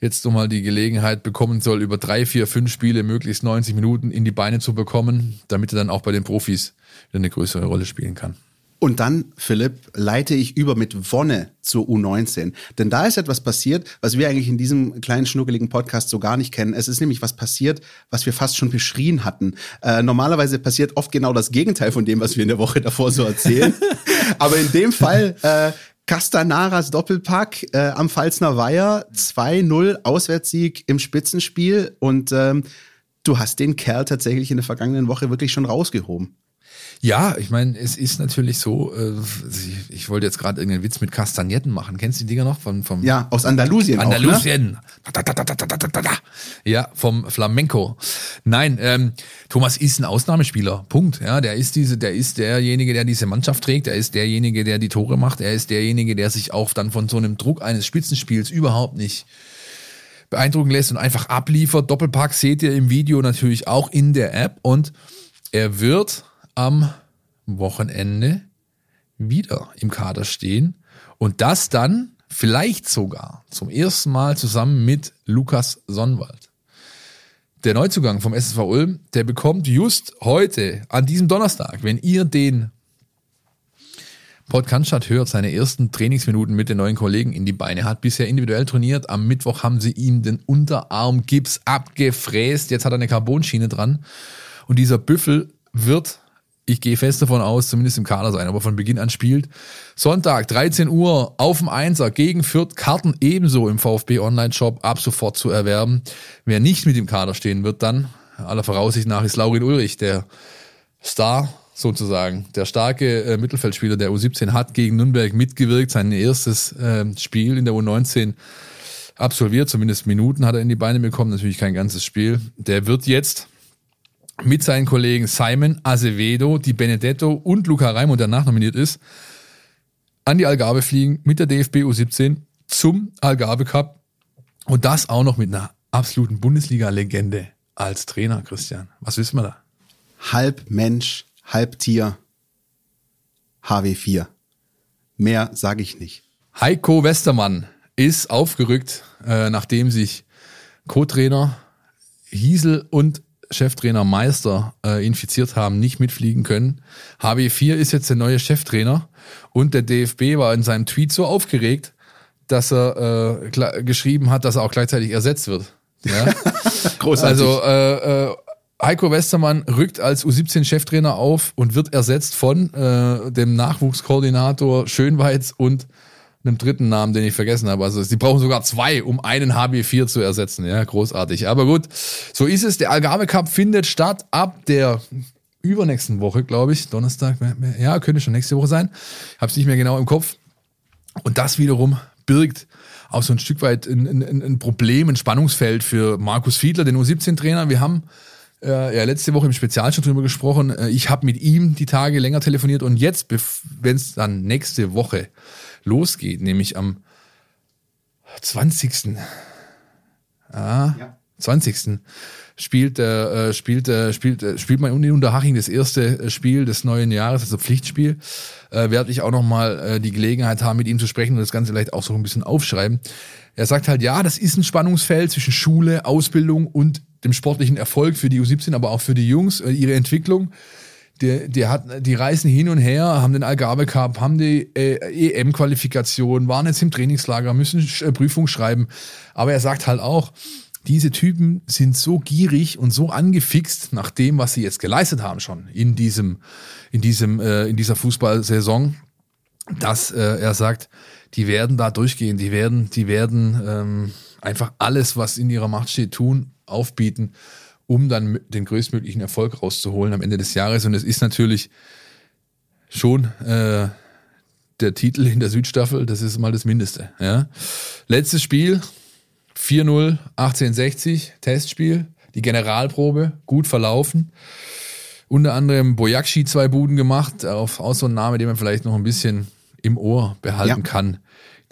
jetzt nochmal die Gelegenheit bekommen soll, über drei, vier, fünf Spiele möglichst 90 Minuten in die Beine zu bekommen, damit er dann auch bei den Profis eine größere Rolle spielen kann. Und dann, Philipp, leite ich über mit Wonne zur U19. Denn da ist etwas passiert, was wir eigentlich in diesem kleinen schnuckeligen Podcast so gar nicht kennen. Es ist nämlich was passiert, was wir fast schon beschrien hatten. Äh, normalerweise passiert oft genau das Gegenteil von dem, was wir in der Woche davor so erzählen. Aber in dem Fall äh, Castanaras Doppelpack äh, am Pfalzner Weiher, 2-0 Auswärtssieg im Spitzenspiel und ähm, du hast den Kerl tatsächlich in der vergangenen Woche wirklich schon rausgehoben. Ja, ich meine, es ist natürlich so, äh, ich, wollte jetzt gerade irgendeinen Witz mit Kastagnetten machen. Kennst du die Dinger noch? Von, vom ja, aus Andalusien. Andalusien. Auch, ne? Ja, vom Flamenco. Nein, ähm, Thomas ist ein Ausnahmespieler. Punkt. Ja, der ist diese, der ist derjenige, der diese Mannschaft trägt. Er ist derjenige, der die Tore macht. Er ist derjenige, der sich auch dann von so einem Druck eines Spitzenspiels überhaupt nicht beeindrucken lässt und einfach abliefert. Doppelpack seht ihr im Video natürlich auch in der App und er wird am Wochenende wieder im Kader stehen und das dann vielleicht sogar zum ersten Mal zusammen mit Lukas Sonnwald. Der Neuzugang vom SSV Ulm, der bekommt just heute, an diesem Donnerstag, wenn ihr den Podcast hört, seine ersten Trainingsminuten mit den neuen Kollegen in die Beine, hat bisher individuell trainiert. Am Mittwoch haben sie ihm den Unterarmgips abgefräst. Jetzt hat er eine Carbonschiene dran. Und dieser Büffel wird ich gehe fest davon aus, zumindest im Kader sein, aber von Beginn an spielt. Sonntag, 13 Uhr, auf dem Einser gegen Fürth, Karten ebenso im VfB Online-Shop ab sofort zu erwerben. Wer nicht mit im Kader stehen wird, dann, aller Voraussicht nach, ist Laurin Ulrich, der Star sozusagen. Der starke äh, Mittelfeldspieler der U17 hat gegen Nürnberg mitgewirkt, sein erstes äh, Spiel in der U19 absolviert, zumindest Minuten hat er in die Beine bekommen, natürlich kein ganzes Spiel. Der wird jetzt mit seinen Kollegen Simon Azevedo, Di Benedetto und Luca Raimund, der nachnominiert ist, an die Algarve fliegen mit der DFB U17 zum Algarve Cup und das auch noch mit einer absoluten Bundesliga-Legende als Trainer, Christian. Was wissen wir da? Halb Mensch, halb Tier, HW4. Mehr sage ich nicht. Heiko Westermann ist aufgerückt, äh, nachdem sich Co-Trainer Hiesel und Cheftrainer Meister äh, infiziert haben, nicht mitfliegen können. HB4 ist jetzt der neue Cheftrainer und der DFB war in seinem Tweet so aufgeregt, dass er äh, geschrieben hat, dass er auch gleichzeitig ersetzt wird. Ja? Großartig. Also äh, äh, Heiko Westermann rückt als U17-Cheftrainer auf und wird ersetzt von äh, dem Nachwuchskoordinator Schönweiz und einem dritten Namen, den ich vergessen habe. Also sie brauchen sogar zwei, um einen HB4 zu ersetzen. Ja, großartig. Aber gut, so ist es. Der Algarve Cup findet statt ab der übernächsten Woche, glaube ich. Donnerstag, ja, könnte schon nächste Woche sein. Habe es nicht mehr genau im Kopf. Und das wiederum birgt auch so ein Stück weit ein, ein, ein Problem, ein Spannungsfeld für Markus Fiedler, den U17-Trainer. Wir haben äh, ja letzte Woche im Spezial schon drüber gesprochen. Äh, ich habe mit ihm die Tage länger telefoniert und jetzt, wenn es dann nächste Woche losgeht, nämlich am 20. Ah, ja. 20. spielt äh, spielt äh, spielt äh, spielt man in Unterhaching das erste äh, Spiel des neuen Jahres, also Pflichtspiel. Äh, werde ich auch noch mal äh, die Gelegenheit haben, mit ihm zu sprechen und das Ganze vielleicht auch so ein bisschen aufschreiben. Er sagt halt, ja, das ist ein Spannungsfeld zwischen Schule, Ausbildung und dem sportlichen Erfolg für die U17, aber auch für die Jungs, äh, ihre Entwicklung die, die, hat, die reisen hin und her, haben den Algarve Cup, haben die äh, EM-Qualifikation, waren jetzt im Trainingslager, müssen äh, Prüfung schreiben. Aber er sagt halt auch, diese Typen sind so gierig und so angefixt nach dem, was sie jetzt geleistet haben schon in diesem, in diesem, äh, in dieser Fußballsaison, dass äh, er sagt, die werden da durchgehen, die werden, die werden ähm, einfach alles, was in ihrer Macht steht, tun, aufbieten, um dann den größtmöglichen Erfolg rauszuholen am Ende des Jahres. Und es ist natürlich schon äh, der Titel in der Südstaffel, das ist mal das Mindeste. Ja. Letztes Spiel, 4-0, 1860, Testspiel, die Generalprobe, gut verlaufen. Unter anderem Bojakshi zwei Buden gemacht, auf, auch so ein Name, den man vielleicht noch ein bisschen im Ohr behalten Ja. kann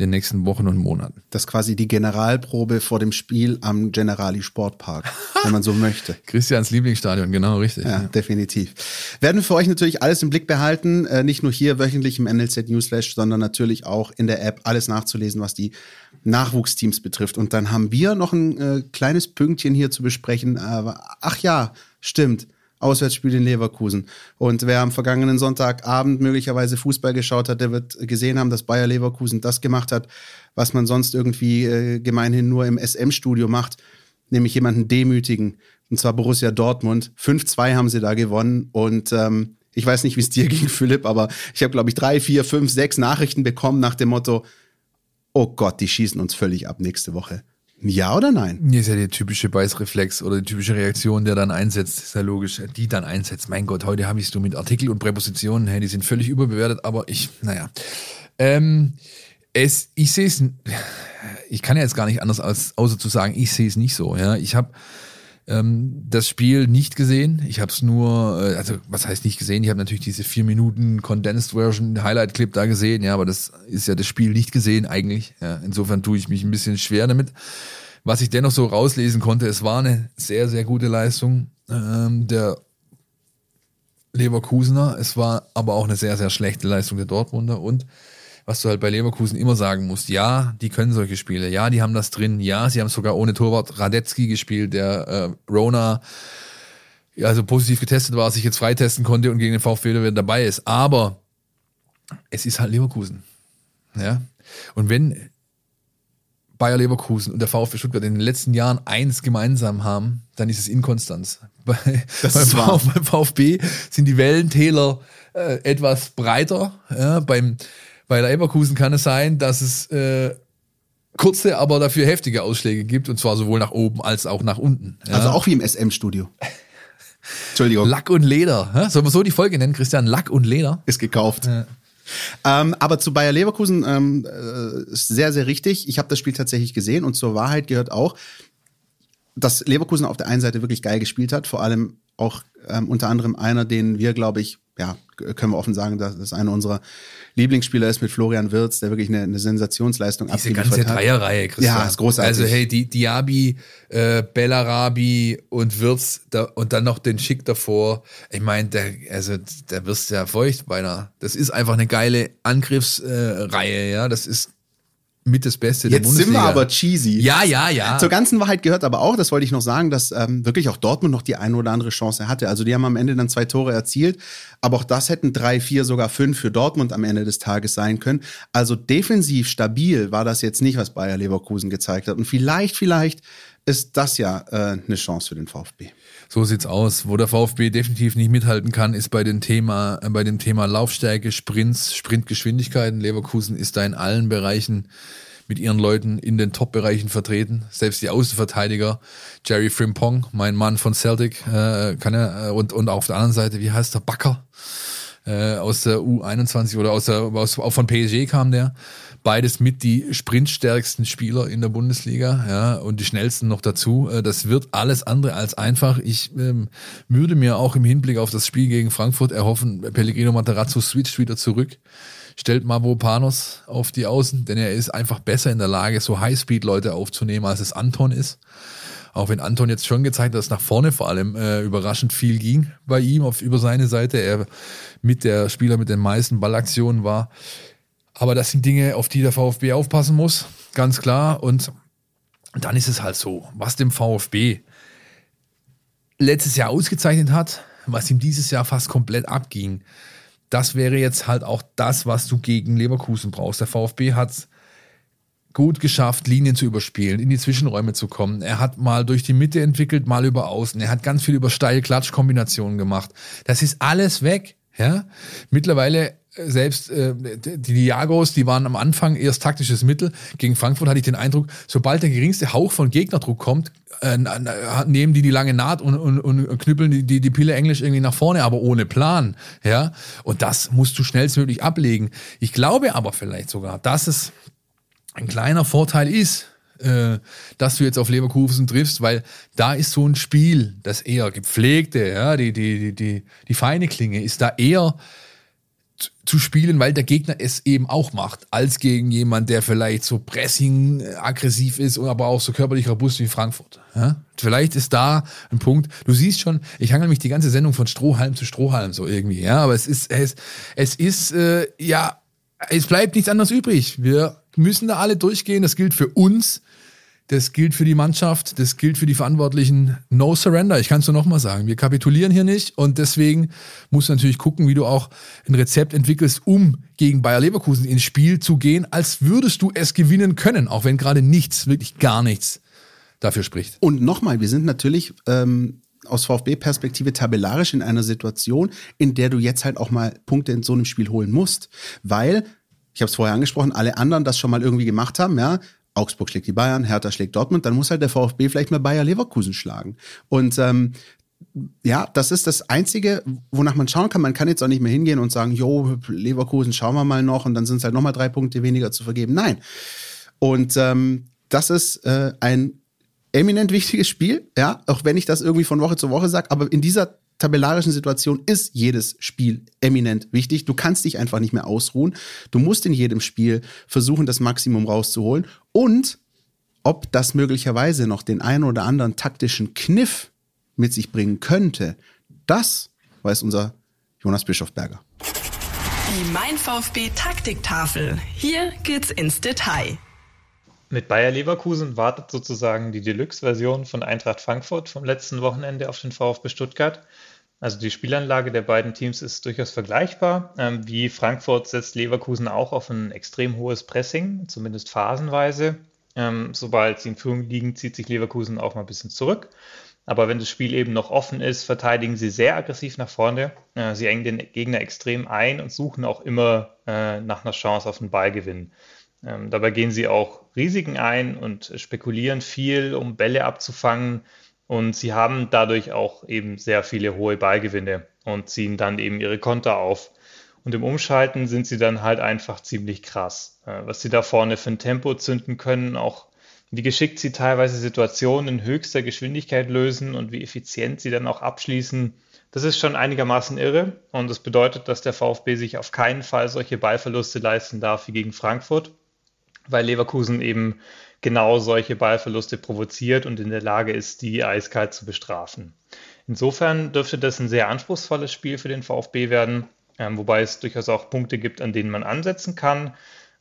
den nächsten Wochen und Monaten. Das ist quasi die Generalprobe vor dem Spiel am Generali Sportpark, wenn man so möchte. Christians Lieblingsstadion, genau richtig. Ja, definitiv. Werden wir für euch natürlich alles im Blick behalten, äh, nicht nur hier wöchentlich im NLZ Newsflash, sondern natürlich auch in der App alles nachzulesen, was die Nachwuchsteams betrifft. Und dann haben wir noch ein äh, kleines Pünktchen hier zu besprechen. Aber, ach ja, stimmt. Auswärtsspiel in Leverkusen. Und wer am vergangenen Sonntagabend möglicherweise Fußball geschaut hat, der wird gesehen haben, dass Bayer Leverkusen das gemacht hat, was man sonst irgendwie äh, gemeinhin nur im SM-Studio macht, nämlich jemanden demütigen. Und zwar Borussia Dortmund. 5-2 haben sie da gewonnen. Und ähm, ich weiß nicht, wie es dir ging, Philipp, aber ich habe, glaube ich, drei, vier, fünf, sechs Nachrichten bekommen nach dem Motto, oh Gott, die schießen uns völlig ab nächste Woche. Ja oder nein? Hier ist ja der typische Beißreflex oder die typische Reaktion, der dann einsetzt. Ist ja logisch, die dann einsetzt. Mein Gott, heute habe ich es nur mit Artikel und Präpositionen, hey, die sind völlig überbewertet, aber ich, naja. Ähm, es, ich sehe es, ich kann ja jetzt gar nicht anders als außer zu sagen, ich sehe es nicht so. Ja, ich habe ähm, das Spiel nicht gesehen. Ich habe es nur, äh, also was heißt nicht gesehen? Ich habe natürlich diese vier Minuten Condensed Version Highlight Clip da gesehen. Ja, aber das ist ja das Spiel nicht gesehen eigentlich. Ja, insofern tue ich mich ein bisschen schwer damit. Was ich dennoch so rauslesen konnte, es war eine sehr, sehr gute Leistung ähm, der Leverkusener. Es war aber auch eine sehr, sehr schlechte Leistung der Dortmunder. Und was du halt bei Leverkusen immer sagen musst, ja, die können solche Spiele, ja, die haben das drin, ja, sie haben sogar ohne Torwart Radetzky gespielt, der äh, Rona also positiv getestet war, sich jetzt freitesten konnte und gegen den VfB wieder dabei ist. Aber es ist halt Leverkusen. Ja. Und wenn Bayer Leverkusen und der VfB Stuttgart in den letzten Jahren eins gemeinsam haben, dann ist es Inkonstanz. Bei, Das beim, ist wahr. VfB, beim VfB sind die Wellentäler äh, etwas breiter. Ja, beim, bei Leverkusen kann es sein, dass es äh, kurze, aber dafür heftige Ausschläge gibt, und zwar sowohl nach oben als auch nach unten. Ja. Also auch wie im SM-Studio. Entschuldigung, Lack und Leder. Ja? Sollen wir so die Folge nennen, Christian? Lack und Leder? ist gekauft. Ähm, aber zu Bayer Leverkusen ähm, äh, ist sehr, sehr richtig. Ich habe das Spiel tatsächlich gesehen und zur Wahrheit gehört auch, dass Leverkusen auf der einen Seite wirklich geil gespielt hat, vor allem auch ähm, unter anderem einer, den wir, glaube ich, ja, können wir offen sagen, dass das einer unserer Lieblingsspieler ist mit Florian Wirz, der wirklich eine, eine Sensationsleistung Diese abgeliefert ganze hat. Dreierreihe, Christian. Ja, ist großartig. Also hey, die Diaby, äh, Bellarabi und Wirtz da, und dann noch den Schick davor. Ich meine, der, also da wirst ja feucht beinahe. Das ist einfach eine geile Angriffsreihe, äh, ja. Das ist mit das Beste der Jetzt sind Bundesliga. wir aber cheesy. ja, ja, ja. Zur ganzen Wahrheit gehört aber auch, das wollte ich noch sagen, dass ähm, wirklich auch Dortmund noch die eine oder andere Chance hatte. Also die haben am Ende dann zwei Tore erzielt, aber auch das hätten drei, vier, sogar fünf für Dortmund am Ende des Tages sein können. Also defensiv stabil war das jetzt nicht, was Bayer Leverkusen gezeigt hat. Und vielleicht, vielleicht ist das ja äh, eine Chance für den VfB. So sieht's aus. Wo der VfB definitiv nicht mithalten kann, ist bei dem Thema, äh, bei dem Thema Laufstärke, Sprints, Sprintgeschwindigkeiten. Leverkusen ist da in allen Bereichen mit ihren Leuten in den Top-Bereichen vertreten. Selbst die Außenverteidiger, Jerry Frimpong, mein Mann von Celtic, äh, kann er, äh, und, und auf der anderen Seite, wie heißt der, Backer, äh, aus der U21 oder aus der, aus, auch von PSG kam der. Beides mit die sprintstärksten Spieler in der Bundesliga, ja, und die schnellsten noch dazu. Äh, Das wird alles andere als einfach. Ich ähm, würde mir auch im Hinblick auf das Spiel gegen Frankfurt erhoffen, Pellegrino Matarazzo switcht wieder zurück, stellt Mavropanos auf die Außen, denn er ist einfach besser in der Lage, so Highspeed-Leute aufzunehmen, als es Anton ist. Auch wenn Anton jetzt schon gezeigt hat, dass nach vorne vor allem äh, überraschend viel ging bei ihm auf über seine Seite. Er mit der Spieler mit den meisten Ballaktionen war. Aber das sind Dinge, auf die der VfB aufpassen muss, ganz klar. Und dann ist es halt so, was dem VfB letztes Jahr ausgezeichnet hat, was ihm dieses Jahr fast komplett abging, das wäre jetzt halt auch das, was du gegen Leverkusen brauchst. Der VfB hat gut geschafft, Linien zu überspielen, in die Zwischenräume zu kommen. Er hat mal durch die Mitte entwickelt, mal über Außen. Er hat ganz viel über steil Klatschkombinationen gemacht. Das ist alles weg. Ja, mittlerweile selbst äh, die Diagos, die waren am Anfang erst taktisches Mittel. Gegen Frankfurt hatte ich den Eindruck, sobald der geringste Hauch von Gegnerdruck kommt, äh, nehmen die die lange Naht und, und, und knüppeln die, die, die Pille Englisch irgendwie nach vorne, aber ohne Plan. Ja, und das musst du schnellstmöglich ablegen. Ich glaube aber vielleicht sogar, dass es ein kleiner Vorteil ist, äh, dass du jetzt auf Leverkusen triffst, weil da ist so ein Spiel, das eher gepflegte, ja, die, die, die, die, die feine Klinge ist da eher zu spielen, weil der Gegner es eben auch macht, als gegen jemand, der vielleicht so pressing aggressiv ist und aber auch so körperlich robust wie Frankfurt. Ja? Vielleicht ist da ein Punkt. Du siehst schon, ich hangel mich die ganze Sendung von Strohhalm zu Strohhalm so irgendwie, ja, aber es ist es es ist äh, ja es bleibt nichts anderes übrig. Wir müssen da alle durchgehen. Das gilt für uns, das gilt für die Mannschaft, das gilt für die Verantwortlichen. No surrender. Ich kann es nur nochmal sagen. Wir kapitulieren hier nicht und deswegen musst du natürlich gucken, wie du auch ein Rezept entwickelst, um gegen Bayer Leverkusen ins Spiel zu gehen, als würdest du es gewinnen können, auch wenn gerade nichts, wirklich gar nichts dafür spricht. Und nochmal, wir sind natürlich ähm, aus VfB-Perspektive tabellarisch in einer Situation, in der du jetzt halt auch mal Punkte in so einem Spiel holen musst. Weil, ich habe es vorher angesprochen, alle anderen das schon mal irgendwie gemacht haben, ja. Augsburg schlägt die Bayern, Hertha schlägt Dortmund, dann muss halt der VfB vielleicht mal Bayer Leverkusen schlagen. Und ähm, ja, das ist das Einzige, wonach man schauen kann. Man kann jetzt auch nicht mehr hingehen und sagen, jo, Leverkusen schauen wir mal noch und dann sind es halt nochmal drei Punkte weniger zu vergeben. Nein. Und ähm, das ist äh, ein eminent wichtiges Spiel, ja, auch wenn ich das irgendwie von Woche zu Woche sage, aber in dieser tabellarischen Situation ist jedes Spiel eminent wichtig. Du kannst dich einfach nicht mehr ausruhen. Du musst in jedem Spiel versuchen, das Maximum rauszuholen. Und ob das möglicherweise noch den einen oder anderen taktischen Kniff mit sich bringen könnte, das weiß unser Jonas Bischofberger. Die Mein VfB Taktiktafel. Hier geht's ins Detail. Mit Bayer Leverkusen wartet sozusagen die Deluxe-Version von Eintracht Frankfurt vom letzten Wochenende auf den VfB Stuttgart. Also die Spielanlage der beiden Teams ist durchaus vergleichbar. Ähm, wie Frankfurt setzt Leverkusen auch auf ein extrem hohes Pressing, zumindest phasenweise. Ähm, sobald sie in Führung liegen, zieht sich Leverkusen auch mal ein bisschen zurück. Aber wenn das Spiel eben noch offen ist, verteidigen sie sehr aggressiv nach vorne. Äh, sie engen den Gegner extrem ein und suchen auch immer äh, nach einer Chance auf einen Ballgewinn. Ähm, dabei gehen sie auch Risiken ein und spekulieren viel, um Bälle abzufangen. Und sie haben dadurch auch eben sehr viele hohe Ballgewinne und ziehen dann eben ihre Konter auf. Und im Umschalten sind sie dann halt einfach ziemlich krass. Äh, was sie da vorne für ein Tempo zünden können, auch wie geschickt sie teilweise Situationen in höchster Geschwindigkeit lösen und wie effizient sie dann auch abschließen, das ist schon einigermaßen irre. Und das bedeutet, dass der VfB sich auf keinen Fall solche Ballverluste leisten darf wie gegen Frankfurt weil Leverkusen eben genau solche Ballverluste provoziert und in der Lage ist, die eiskalt zu bestrafen. Insofern dürfte das ein sehr anspruchsvolles Spiel für den VfB werden, ähm, wobei es durchaus auch Punkte gibt, an denen man ansetzen kann.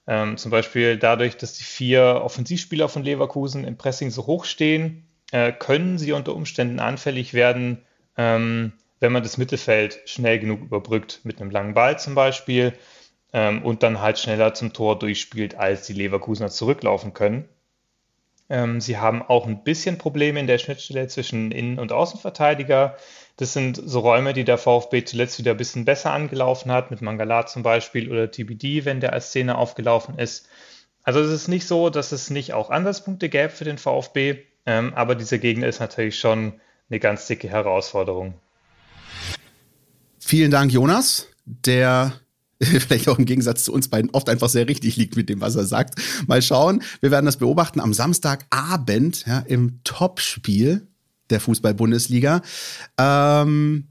Ähm, zum Beispiel dadurch, dass die vier Offensivspieler von Leverkusen im Pressing so hoch stehen, äh, können sie unter Umständen anfällig werden, ähm, wenn man das Mittelfeld schnell genug überbrückt, mit einem langen Ball zum Beispiel und dann halt schneller zum Tor durchspielt, als die Leverkusener zurücklaufen können. Ähm, sie haben auch ein bisschen Probleme in der Schnittstelle zwischen Innen- und Außenverteidiger. Das sind so Räume, die der VfB zuletzt wieder ein bisschen besser angelaufen hat, mit Mangala zum Beispiel oder TBD, wenn der als Szene aufgelaufen ist. Also es ist nicht so, dass es nicht auch Ansatzpunkte gäbe für den VfB, ähm, aber dieser Gegner ist natürlich schon eine ganz dicke Herausforderung. Vielen Dank, Jonas. Der vielleicht auch im Gegensatz zu uns beiden oft einfach sehr richtig liegt mit dem, was er sagt. Mal schauen. Wir werden das beobachten am Samstagabend ja, im Topspiel der Fußball-Bundesliga. Ähm,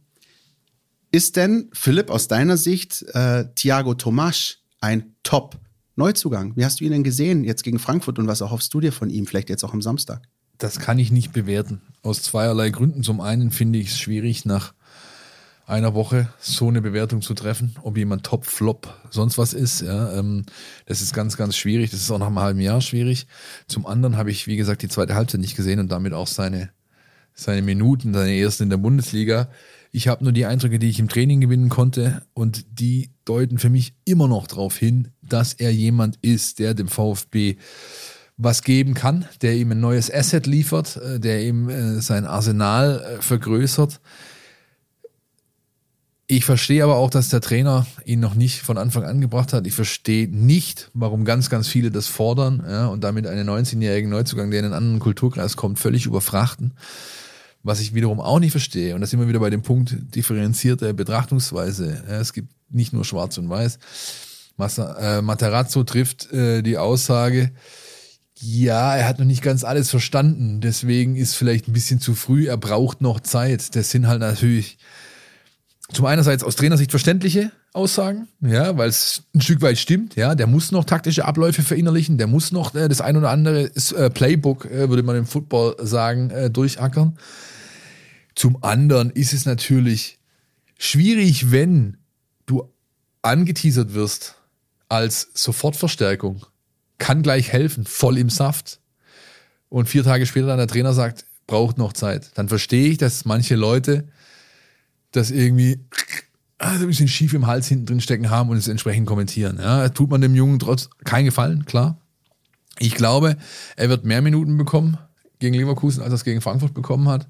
ist denn, Philipp, aus deiner Sicht äh, Thiago Tomasch ein Top-Neuzugang? Wie hast du ihn denn gesehen jetzt gegen Frankfurt und was erhoffst du dir von ihm, vielleicht jetzt auch am Samstag? Das kann ich nicht bewerten. Aus zweierlei Gründen. Zum einen finde ich es schwierig, nach einer Woche so eine Bewertung zu treffen, ob jemand Top, Flop, sonst was ist. Ja, ähm, das ist ganz, ganz schwierig. Das ist auch nach einem halben Jahr schwierig. Zum anderen habe ich, wie gesagt, die zweite Halbzeit nicht gesehen und damit auch seine, seine Minuten, seine ersten in der Bundesliga. Ich habe nur die Eindrücke, die ich im Training gewinnen konnte und die deuten für mich immer noch darauf hin, dass er jemand ist, der dem VfB was geben kann, der ihm ein neues Asset liefert, äh, der ihm äh, sein Arsenal äh, vergrößert. Ich verstehe aber auch, dass der Trainer ihn noch nicht von Anfang an gebracht hat. Ich verstehe nicht, warum ganz, ganz viele das fordern ja, und damit einen 19-jährigen Neuzugang, der in einen anderen Kulturkreis kommt, völlig überfrachten. Was ich wiederum auch nicht verstehe, und das sind wir wieder bei dem Punkt differenzierte Betrachtungsweise. Ja, es gibt nicht nur Schwarz und Weiß. Massa, äh, Materazzo trifft äh, die Aussage, ja, er hat noch nicht ganz alles verstanden, deswegen ist vielleicht ein bisschen zu früh, er braucht noch Zeit. Das sind halt natürlich zum einerseits aus Trainersicht verständliche Aussagen, ja, weil es ein Stück weit stimmt, ja, der muss noch taktische Abläufe verinnerlichen, der muss noch äh, das ein oder andere äh, Playbook, äh, würde man im Football sagen, äh, durchackern. Zum anderen ist es natürlich schwierig, wenn du angeteasert wirst als Sofortverstärkung kann gleich helfen, voll im Saft. Und vier Tage später dann der Trainer sagt, braucht noch Zeit. Dann verstehe ich, dass manche Leute das irgendwie also ein bisschen schief im Hals hinten drin stecken haben und es entsprechend kommentieren. Ja, tut man dem Jungen trotz keinen Gefallen, klar. Ich glaube, er wird mehr Minuten bekommen gegen Leverkusen, als er es gegen Frankfurt bekommen hat.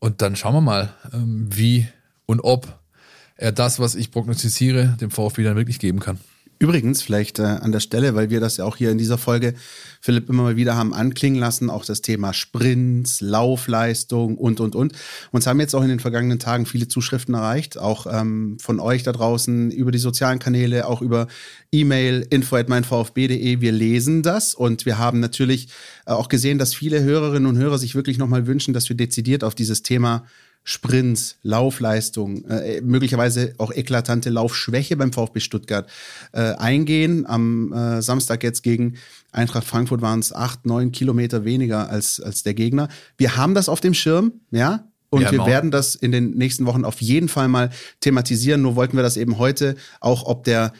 Und dann schauen wir mal, ähm, wie und ob er das, was ich prognostiziere, dem VfB dann wirklich geben kann. Übrigens, vielleicht äh, an der Stelle, weil wir das ja auch hier in dieser Folge, Philipp, immer mal wieder haben anklingen lassen, auch das Thema Sprints, Laufleistung und, und, und. Uns haben jetzt auch in den vergangenen Tagen viele Zuschriften erreicht, auch ähm, von euch da draußen, über die sozialen Kanäle, auch über E-Mail, info at meinvfb.de. Wir lesen das und wir haben natürlich äh, auch gesehen, dass viele Hörerinnen und Hörer sich wirklich nochmal wünschen, dass wir dezidiert auf dieses Thema Sprints, Laufleistung, äh, möglicherweise auch eklatante Laufschwäche beim VfB Stuttgart äh, eingehen. Am äh, Samstag jetzt gegen Eintracht Frankfurt waren es acht, neun Kilometer weniger als, als der Gegner. Wir haben das auf dem Schirm, ja. Und ja, wir werden das in den nächsten Wochen auf jeden Fall mal thematisieren. Nur wollten wir das eben heute auch ob der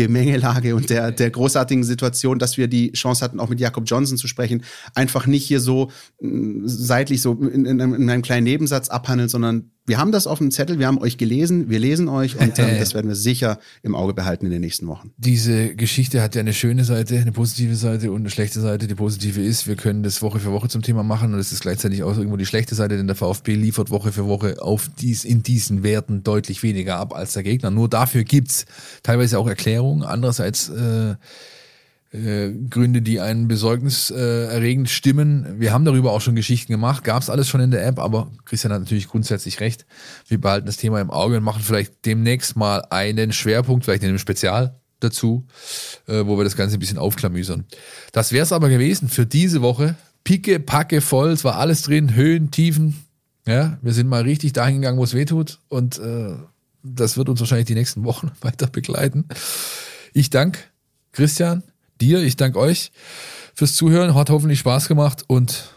Gemengelage und der, der großartigen Situation, dass wir die Chance hatten, auch mit Jakob Johnson zu sprechen, einfach nicht hier so mm, seitlich so in, in, in einem kleinen Nebensatz abhandeln, sondern wir haben das auf dem Zettel, wir haben euch gelesen, wir lesen euch und ähm, das werden wir sicher im Auge behalten in den nächsten Wochen. Diese Geschichte hat ja eine schöne Seite, eine positive Seite und eine schlechte Seite. Die positive ist, wir können das Woche für Woche zum Thema machen und es ist gleichzeitig auch irgendwo die schlechte Seite, denn der VfB liefert Woche für Woche auf dies, in diesen Werten deutlich weniger ab als der Gegner. Nur dafür gibt's teilweise auch Erklärungen. Andererseits äh, äh, Gründe, die einen besorgniserregend äh, stimmen. Wir haben darüber auch schon Geschichten gemacht, gab es alles schon in der App, aber Christian hat natürlich grundsätzlich recht. Wir behalten das Thema im Auge und machen vielleicht demnächst mal einen Schwerpunkt, vielleicht in einem Spezial dazu, äh, wo wir das Ganze ein bisschen aufklamüsern. Das wäre es aber gewesen für diese Woche. Picke, Packe voll, es war alles drin, Höhen, Tiefen. Ja, wir sind mal richtig dahin gegangen, wo es weh tut und äh, das wird uns wahrscheinlich die nächsten Wochen weiter begleiten. Ich danke Christian, dir, ich danke euch fürs Zuhören. Hat hoffentlich Spaß gemacht und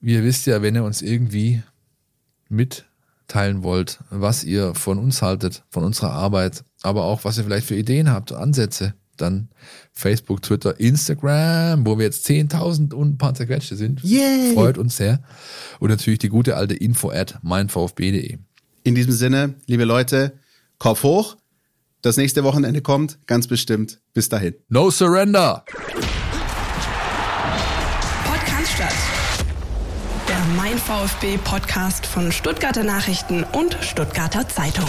wie ihr wisst ja, wenn ihr uns irgendwie mitteilen wollt, was ihr von uns haltet, von unserer Arbeit, aber auch was ihr vielleicht für Ideen habt, Ansätze, dann Facebook, Twitter, Instagram, wo wir jetzt 10.000 und ein paar zerquetschte sind. Yay. Freut uns sehr. Und natürlich die gute alte Info at meinvfb.de. In diesem Sinne, liebe Leute, Kopf hoch, das nächste Wochenende kommt, ganz bestimmt. Bis dahin. No surrender! Podcast statt. Der Mein VfB Podcast von Stuttgarter Nachrichten und Stuttgarter Zeitung.